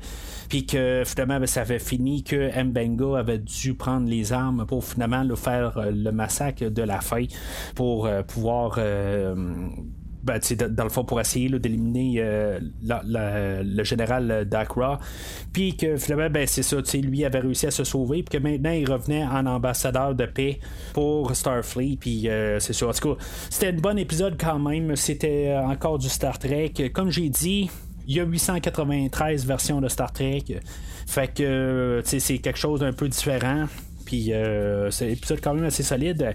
puis que finalement ben, ça avait fini que Mbenga avait dû prendre les armes pour finalement le faire euh, le massacre de la fin pour euh, pouvoir euh, ben, dans le fond, pour essayer d'éliminer le général Dakra. Puis que finalement, ben, c'est ça, lui avait réussi à se sauver. Puis que maintenant, il revenait en ambassadeur de paix pour Starfleet. Puis c'est ça. En tout cas, c'était un bon épisode quand même. C'était encore du Star Trek. Comme j'ai dit, il y a 893 versions de Star Trek. Fait que c'est quelque chose d'un peu différent. Puis c'est un épisode quand même assez solide.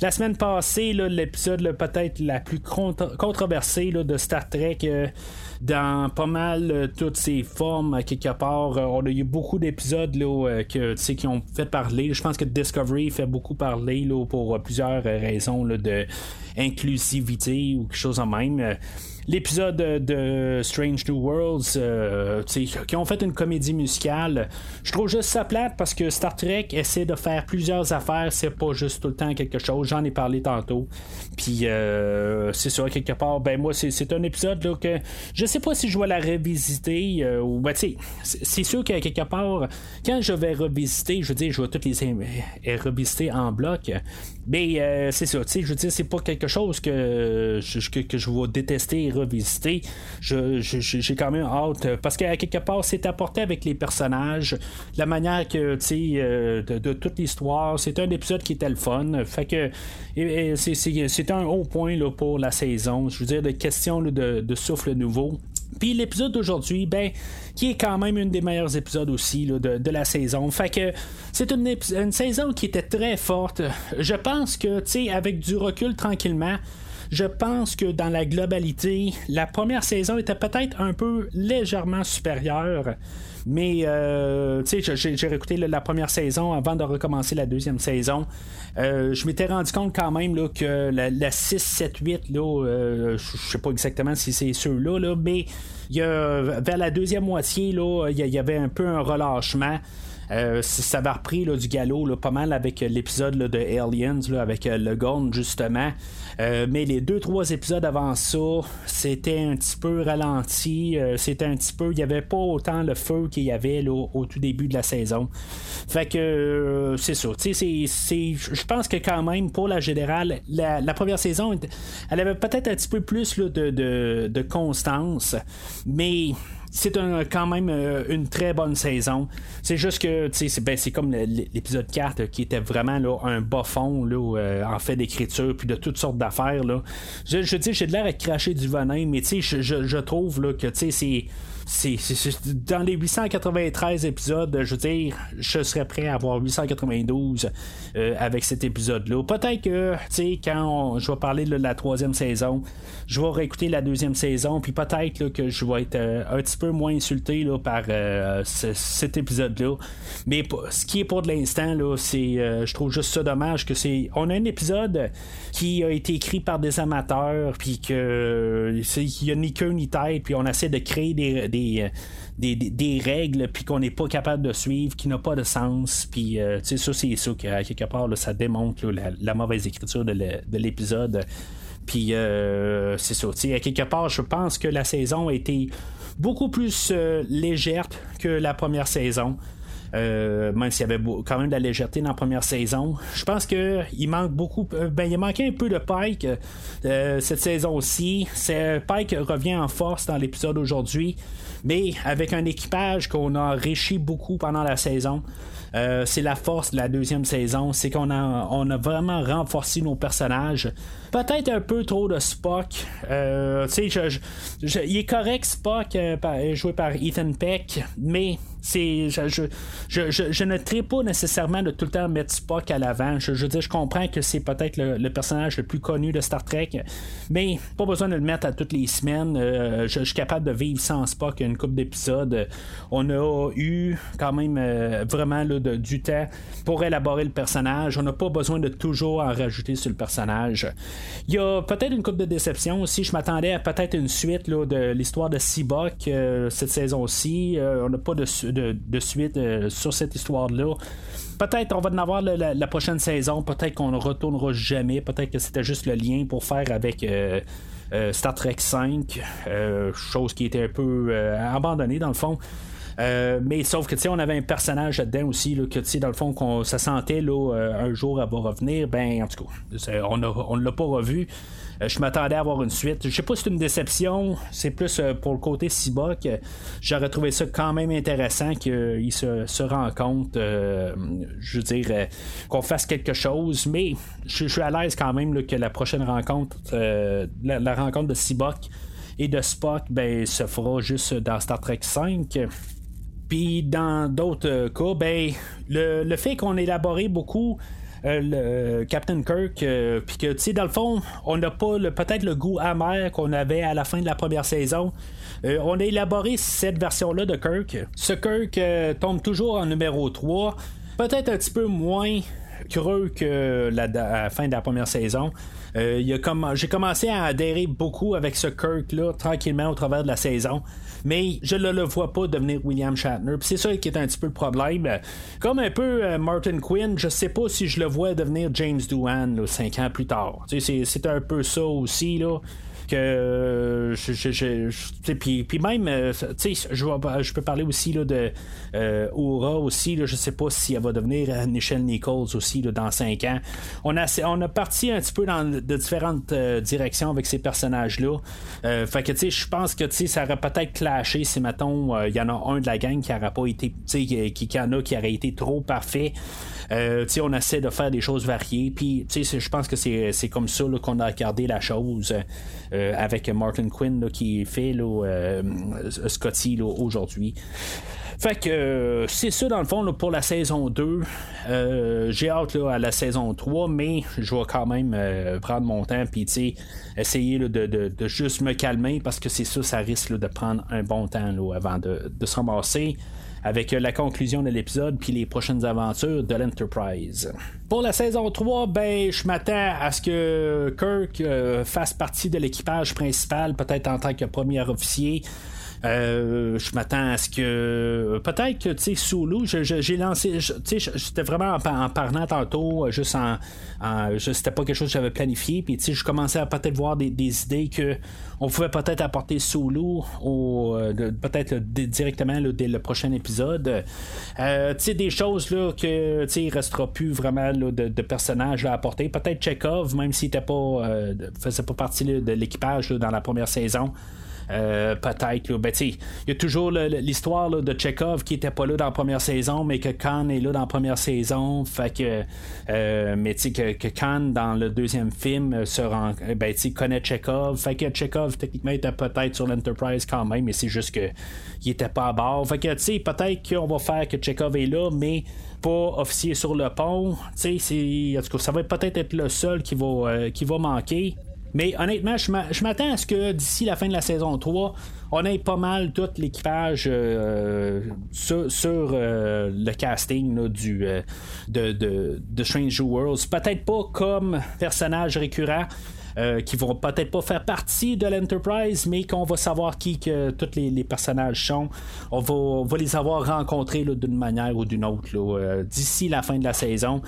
La semaine passée, l'épisode peut-être la plus controversée de Star Trek dans pas mal toutes ses formes quelque part. on a eu beaucoup d'épisodes qui ont fait parler. Je pense que Discovery fait beaucoup parler là, pour plusieurs raisons de inclusivité ou quelque chose en même l'épisode de Strange New Worlds, euh, qui ont fait une comédie musicale. Je trouve juste ça plate parce que Star Trek essaie de faire plusieurs affaires, c'est pas juste tout le temps quelque chose. J'en ai parlé tantôt. Puis euh, c'est sûr, quelque part, ben moi, c'est un épisode là, que je sais pas si je vais la revisiter euh, ou ben, tu c'est sûr que quelque part, quand je vais revisiter, je veux dire, je vais toutes les revisiter en bloc. Mais c'est ça, tu sais, je veux dire, c'est pas quelque chose que je, que, je vais détester revisiter, j'ai quand même hâte euh, parce qu'à quelque part, c'est apporté avec les personnages, la manière que, tu sais, euh, de, toute l'histoire. C'est un épisode qui était le fun. Fait que c'est un haut point là, pour la saison. Je veux dire, de questions de, souffle nouveau. Puis l'épisode d'aujourd'hui, ben, qui est quand même une des meilleurs épisodes aussi de, la saison. Fait que c'est une, une, saison qui était très forte. Je pense que, tu sais, avec du recul tranquillement, je pense que dans la globalité, la première saison était peut-être un peu légèrement supérieure. Mais, euh, tu sais, j'ai réécouté la première saison avant de recommencer la deuxième saison. Euh, je m'étais rendu compte quand même là, que la, 6, 7, 8, là, euh, je sais pas exactement si c'est ceux-là, là, mais vers la deuxième moitié, il y, avait un peu un relâchement. Ça va repris du galop pas mal avec l'épisode de Aliens avec le Gone justement euh, mais les deux, trois épisodes avant ça, c'était un petit peu ralenti. Euh, c'était un petit peu. Il n'y avait pas autant le feu qu'il y avait au tout début de la saison. Fait que euh, c'est ça. Je pense que quand même, pour la générale, la, première saison, elle avait peut-être un petit peu plus de, de constance. Mais c'est quand même euh, une très bonne saison. C'est juste que c'est, ben, c'est comme l'épisode 4 qui était vraiment là, un bas fond là, euh, en fait d'écriture puis de toutes sortes d'affaires. Je, je dis j'ai de l'air à cracher du venin, mais je, je, je trouve là, que c'est c'est, dans les 893 épisodes, je veux dire, je serais prêt à avoir 892 euh, avec cet épisode-là. Peut-être que, tu sais, quand je vais parler de la troisième saison, je vais réécouter la deuxième saison, puis peut-être que je vais être euh, un petit peu moins insulté par euh, cet épisode-là. Mais ce qui est pour de l'instant, là, c'est, je trouve juste ça dommage que c'est, on a un épisode qui a été écrit par des amateurs, puis que il y a ni queue ni tête, puis on essaie de créer des des, des, règles puis qu'on n'est pas capable de suivre, qui n'a pas de sens. Puis, euh, ça, c'est ça qu'à quelque part, ça démontre la, mauvaise écriture de l'épisode. Puis, euh, c'est ça. À quelque part, je pense que la saison a été beaucoup plus légère que la première saison. même s'il y avait quand même de la légèreté dans la première saison. Je pense qu'il manque beaucoup. ben, il manquait un peu de Pike cette saison aussi. Pike revient en force dans l'épisode aujourd'hui mais avec un équipage qu'on a enrichi beaucoup pendant la saison. Euh, c'est la force de la deuxième saison, c'est qu'on a, on a vraiment renforcé nos personnages. Peut-être un peu trop de Spock. Euh, il est correct Spock, euh, joué par Ethan Peck, mais c'est je, ne trie pas nécessairement de tout le temps mettre Spock à l'avant. Je, je, je comprends que c'est peut-être le, personnage le plus connu de Star Trek, mais pas besoin de le mettre à toutes les semaines. Je, suis capable de vivre sans Spock une couple d'épisodes. On a eu quand même vraiment du temps pour élaborer le personnage. On n'a pas besoin de toujours en rajouter sur le personnage. Il y a peut-être une coupe de déception aussi. Je m'attendais à peut-être une suite de l'histoire de Seabuck euh, cette saison-ci. on n'a pas de suite euh, sur cette histoire-là. Peut-être on va en avoir la, prochaine saison, peut-être qu'on ne retournera jamais, peut-être que c'était juste le lien pour faire avec euh, euh, Star Trek 5, chose qui était un peu abandonnée dans le fond. Mais sauf que tu sais, on avait un personnage là-dedans aussi là, que tu sais, dans le fond, qu'on ça sentait là, un jour elle va revenir. Ben en tout cas, on ne l'a pas revu. Euh, je m'attendais à avoir une suite. Je sais pas si c'est une déception, c'est plus euh, pour le côté Sibok. J'aurais trouvé ça quand même intéressant qu'ils se, se rencontrent. Euh, je veux dire, qu'on fasse quelque chose, mais je, suis à l'aise quand même que la prochaine rencontre, la, rencontre de Sibok et de Spock, ben, se fera juste dans Star Trek 5. Puis dans d'autres cas, ben, le, le fait qu'on élaboré beaucoup euh, le Captain Kirk, euh, puis que, tu sais, dans le fond, on n'a pas peut-être le goût amer qu'on avait à la fin de la première saison. Euh, on a élaboré cette version-là de Kirk. Ce Kirk tombe toujours en numéro 3, peut-être un petit peu moins creux que la fin de la première saison. j'ai commencé à adhérer beaucoup avec ce Kirk-là, tranquillement au travers de la saison mais je ne le vois pas devenir William Shatner. c'est ça qui est un petit peu le problème. Comme un peu euh, Martin Quinn, je sais pas si je le vois devenir James Doohan cinq ans plus tard. C'est un peu ça aussi. Là que je, puis, même euh, tu sais je, peux parler aussi là, de euh, Aura aussi là, je sais pas si elle va devenir euh, Nichelle Nichols aussi là, dans 5 ans. On a, on a parti un petit peu dans de différentes directions avec ces personnages là fait que tu sais je pense que tu sais ça aurait peut-être clashé si mettons il y en a un de la gang qui n'aurait pas été tu sais qui, qui en a qui aurait été trop parfait euh, on essaie de faire des choses variées. Puis, je pense que c'est comme ça qu'on a regardé la chose euh, avec Martin Quinn qui fait euh, Scotty aujourd'hui. Fait que c'est ça dans le fond pour la saison 2. J'ai hâte à la saison 3, mais je vais quand même prendre mon temps puis essayer de, juste me calmer parce que c'est ça, ça risque de prendre un bon temps avant de, de se avec la conclusion de l'épisode puis les prochaines aventures de l'Enterprise. Pour la saison 3, ben je m'attends à ce que Kirk euh, fasse partie de l'équipage principal, peut-être en tant que premier officier. Euh, je m'attends à ce que peut-être que tu sais Sulu, j'ai lancé, tu sais, j'étais vraiment en, parlant tantôt, juste en, c'était pas quelque chose que j'avais planifié, puis tu sais, je commençais à peut-être voir des, idées que on pouvait peut-être apporter Sulu au, euh, peut-être directement dès le prochain épisode. Euh, tu sais, des choses là que tu sais, il restera plus vraiment de, personnages à apporter. Peut-être Chekhov, même s'il était pas, faisait pas partie de l'équipage dans la première saison. Euh, peut-être. Ben, il y a toujours l'histoire de Chekhov qui était pas là dans la première saison, mais que Khan est là dans la première saison. Fait que, euh, mais que, que Khan, dans le deuxième film, euh, se rend, ben, connaît Chekhov. Fait que Chekhov, techniquement, était peut-être sur l'Enterprise quand même, mais c'est juste qu'il était pas à bord. Fait que, peut-être qu'on va faire que Chekhov est là, mais pas officier sur le pont. Tout cas, ça va peut-être être le seul qui va, qui va manquer. Mais honnêtement, je m'attends à ce que d'ici la fin de la saison 3, on ait pas mal tout l'équipage euh, sur, euh, le casting euh, de, de, Strange Worlds. Peut-être pas comme personnage récurrent. Qui vont peut-être pas faire partie de l'Enterprise, mais qu'on va savoir qui que tous les, personnages sont. On va, les avoir rencontrés d'une manière ou d'une autre d'ici la fin de la saison.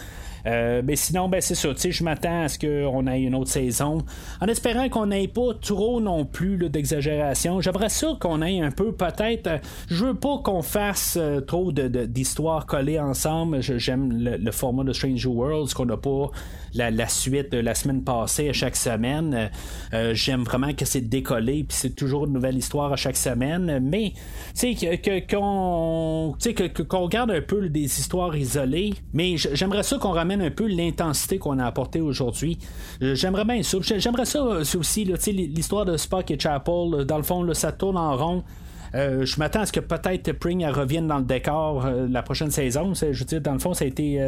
Euh, mais sinon, ben, c'est ça. Je m'attends à ce qu'on ait une autre saison. En espérant qu'on n'ait pas trop non plus d'exagération. J'aimerais ça qu'on ait un peu, peut-être. Euh, je veux pas qu'on fasse euh, trop d'histoires collées ensemble. J'aime le, format de Strange Worlds, qu'on n'a pas la, suite de la semaine passée à chaque semaine. J'aime vraiment que c'est décollé, puis c'est toujours une nouvelle histoire à chaque semaine. Mais, tu sais, qu'on qu'on garde un peu des histoires isolées. Mais j'aimerais ça qu'on ramène un peu l'intensité qu'on a apportée aujourd'hui. Euh, j'aimerais bien ça. J'aimerais ça euh, aussi, l'histoire de Spock et Chapel. Dans le fond, ça tourne en rond. Euh, je m'attends à ce que peut-être Pring revienne dans le décor la prochaine saison. Je veux dire, dans le fond, ça a été.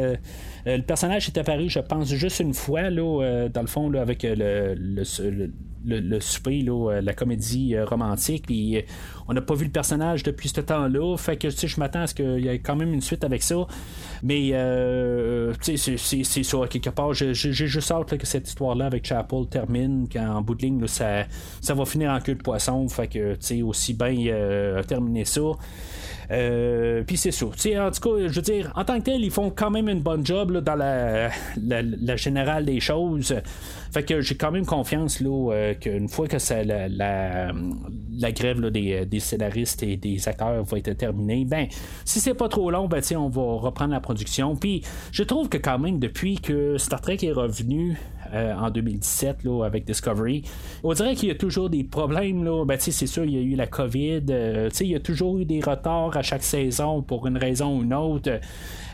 Le personnage est apparu, je pense, juste une fois, là, dans le fond, avec le, le, souper, la comédie romantique. Puis on n'a pas vu le personnage depuis ce temps-là. Fait que je m'attends à ce qu'il y ait quand même une suite avec ça. Mais euh, c'est ça, quelque part. J'ai juste hâte que cette histoire-là avec Chapel termine, qu'en bout de ligne, ça, va finir en queue de poisson. Fait que, aussi bien euh, terminer ça. Euh, puis c'est ça. en tout cas, je veux dire, en tant que tel, ils font quand même une bonne job dans la, la, générale des choses. Fait que j'ai quand même confiance là, euh, qu'une fois que la, grève des, des, scénaristes et des acteurs va être terminée, ben, si c'est pas trop long, ben, on va reprendre la production. Puis je trouve que quand même, depuis que Star Trek est revenu euh, en 2017 là, avec Discovery. On dirait qu'il y a toujours des problèmes. Là. Ben, c'est sûr, il y a eu la COVID. Euh, il y a toujours eu des retards à chaque saison pour une raison ou une autre.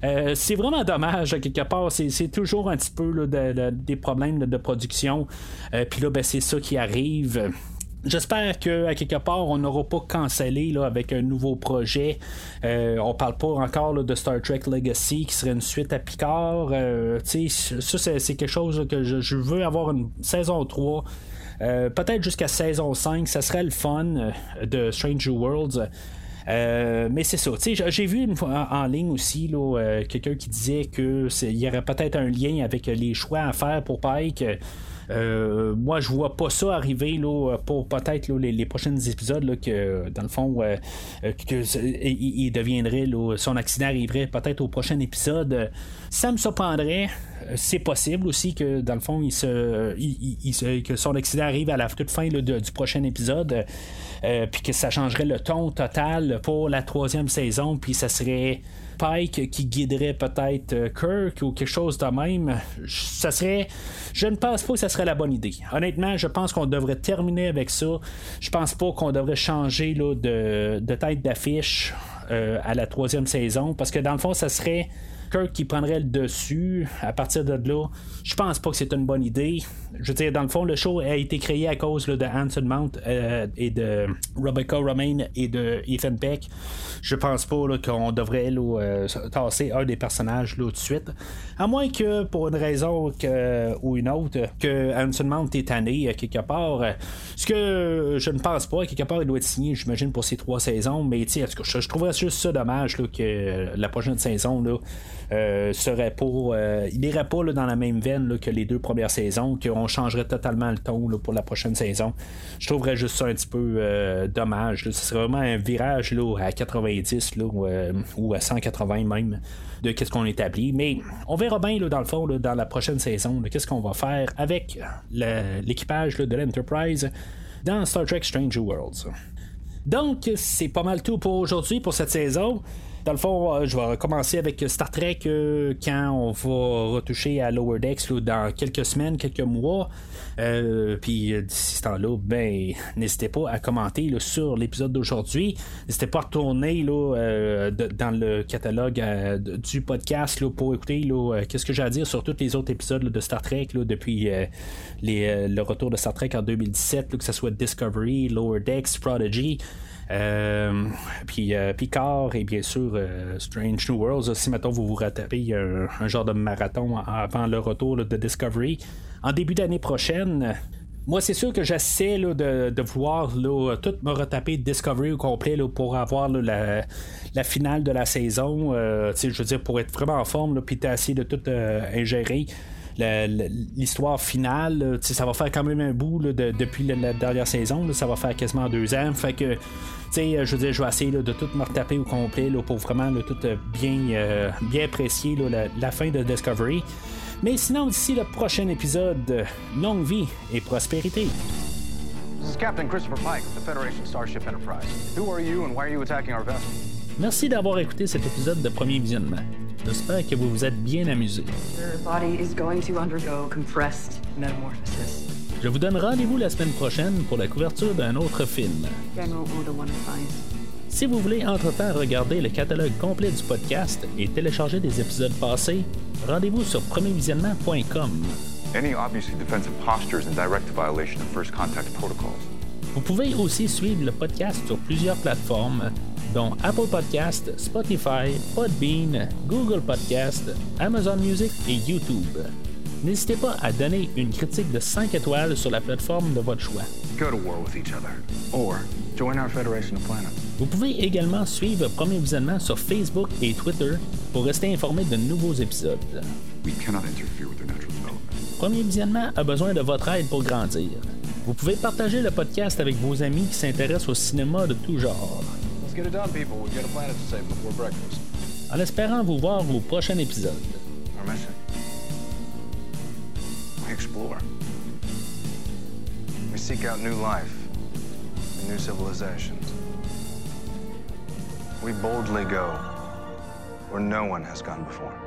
Euh, c'est vraiment dommage, quelque part. C'est toujours un petit peu des problèmes de production. Puis là, ben, c'est ça qui arrive. J'espère qu'à quelque part, on n'aura pas cancellé là, avec un nouveau projet. Euh, on parle pas encore de Star Trek Legacy qui serait une suite à Picard. Euh, ça, c'est, quelque chose que je, veux avoir une saison 3. Euh, peut-être jusqu'à saison 5, ça serait le fun de Stranger Worlds. mais c'est ça. J'ai vu une fois en, ligne aussi quelqu'un qui disait qu'il y aurait peut-être un lien avec les choix à faire pour Pike. Euh, moi, je vois pas ça arriver là, pour peut-être les, prochains épisodes que, dans le fond, euh, il, deviendrait, son accident arriverait peut-être au prochain épisode. Ça me surprendrait. C'est possible aussi que dans le fond, il se, que son accident arrive à la toute fin du prochain épisode, euh, puis que ça changerait le ton total pour la troisième saison, puis ça serait Pike qui guiderait peut-être euh, Kirk ou quelque chose de même, ça serait. Je ne pense pas que ça serait la bonne idée. Honnêtement, je pense qu'on devrait terminer avec ça. Je pense pas qu'on devrait changer là, de, de tête d'affiche euh, à la troisième saison parce que dans le fond, ça serait Kirk qui prendrait le dessus à partir de là, je pense pas que c'est une bonne idée. Je veux dire, dans le fond, le show a été créé à cause de Hanson Mount euh, et de Rebecca Romaine et de Ethan Peck. Je pense pas qu'on devrait euh, tasser un des personnages là, tout de suite. À moins que, pour une raison ou une autre, que Hanson Mount est tanné quelque part. Ce que je ne pense pas, quelque part, il doit être signé, j'imagine, pour ces trois saisons. Mais je, je trouverais juste ça dommage que la prochaine saison, là, euh, serait pas, euh, il n'irait pas dans la même veine que les deux premières saisons, qu'on changerait totalement le ton pour la prochaine saison. Je trouverais juste ça un petit peu euh, dommage. Ce serait vraiment un virage à 90 ou à 180 même de qu'est-ce qu'on établit. Mais on verra bien dans le fond dans la prochaine saison qu'est-ce qu'on va faire avec l'équipage de l'Enterprise dans Star Trek Stranger Worlds. Donc, c'est pas mal tout pour aujourd'hui, pour cette saison. Dans le fond, euh, je vais commencer avec Star Trek euh, quand on va retoucher à Lower Decks dans quelques semaines, quelques mois. Euh, puis d'ici ce temps-là, ben, [laughs] n'hésitez pas à commenter sur l'épisode d'aujourd'hui. N'hésitez pas à retourner là, dans le catalogue du podcast pour écouter qu'est-ce que j'ai à dire sur tous les autres épisodes de Star Trek depuis le retour de Star Trek en 2017, que ce soit Discovery, Lower Decks, Prodigy. Euh, puis euh, Picard et bien sûr euh, Strange New Worlds. Si maintenant vous vous rattrapez un, genre de marathon avant le retour de Discovery en début d'année prochaine. Moi, c'est sûr que j'essaie de, de, vouloir tout me retaper Discovery au complet pour avoir la, finale de la saison. je veux dire, pour être vraiment en forme, puis essayer de tout ingérer l'histoire finale, ça va faire quand même un bout depuis la, dernière saison. ça va faire quasiment deux ans. Fait que, je veux dire, je vais essayer de tout me retaper au complet pour vraiment tout euh, bien, euh, bien apprécier la, fin de Discovery. Mais sinon, d'ici le prochain épisode, longue vie et prospérité. Merci d'avoir écouté cet épisode de Premier Visionnement. J'espère que vous vous êtes bien amusé. Je vous donne rendez-vous la semaine prochaine pour la couverture d'un autre film. Si vous voulez entre-temps regarder le catalogue complet du podcast et télécharger des épisodes passés, rendez-vous sur premiervisionnement.com. Vous pouvez aussi suivre le podcast sur plusieurs plateformes, dont Apple Podcast, Spotify, Podbean, Google Podcast, Amazon Music et YouTube. N'hésitez pas à donner une critique de 5 étoiles sur la plateforme de votre choix. Vous pouvez également suivre Premier Visionnement sur Facebook et Twitter pour rester informé de nouveaux épisodes. Premier Visionnement a besoin de votre aide pour grandir. Vous pouvez partager le podcast avec vos amis qui s'intéressent au cinéma de tout genre. En espérant vous voir au prochain épisode. Our mission. We explore. We seek out new life and new civilizations. We boldly go where no one has gone before.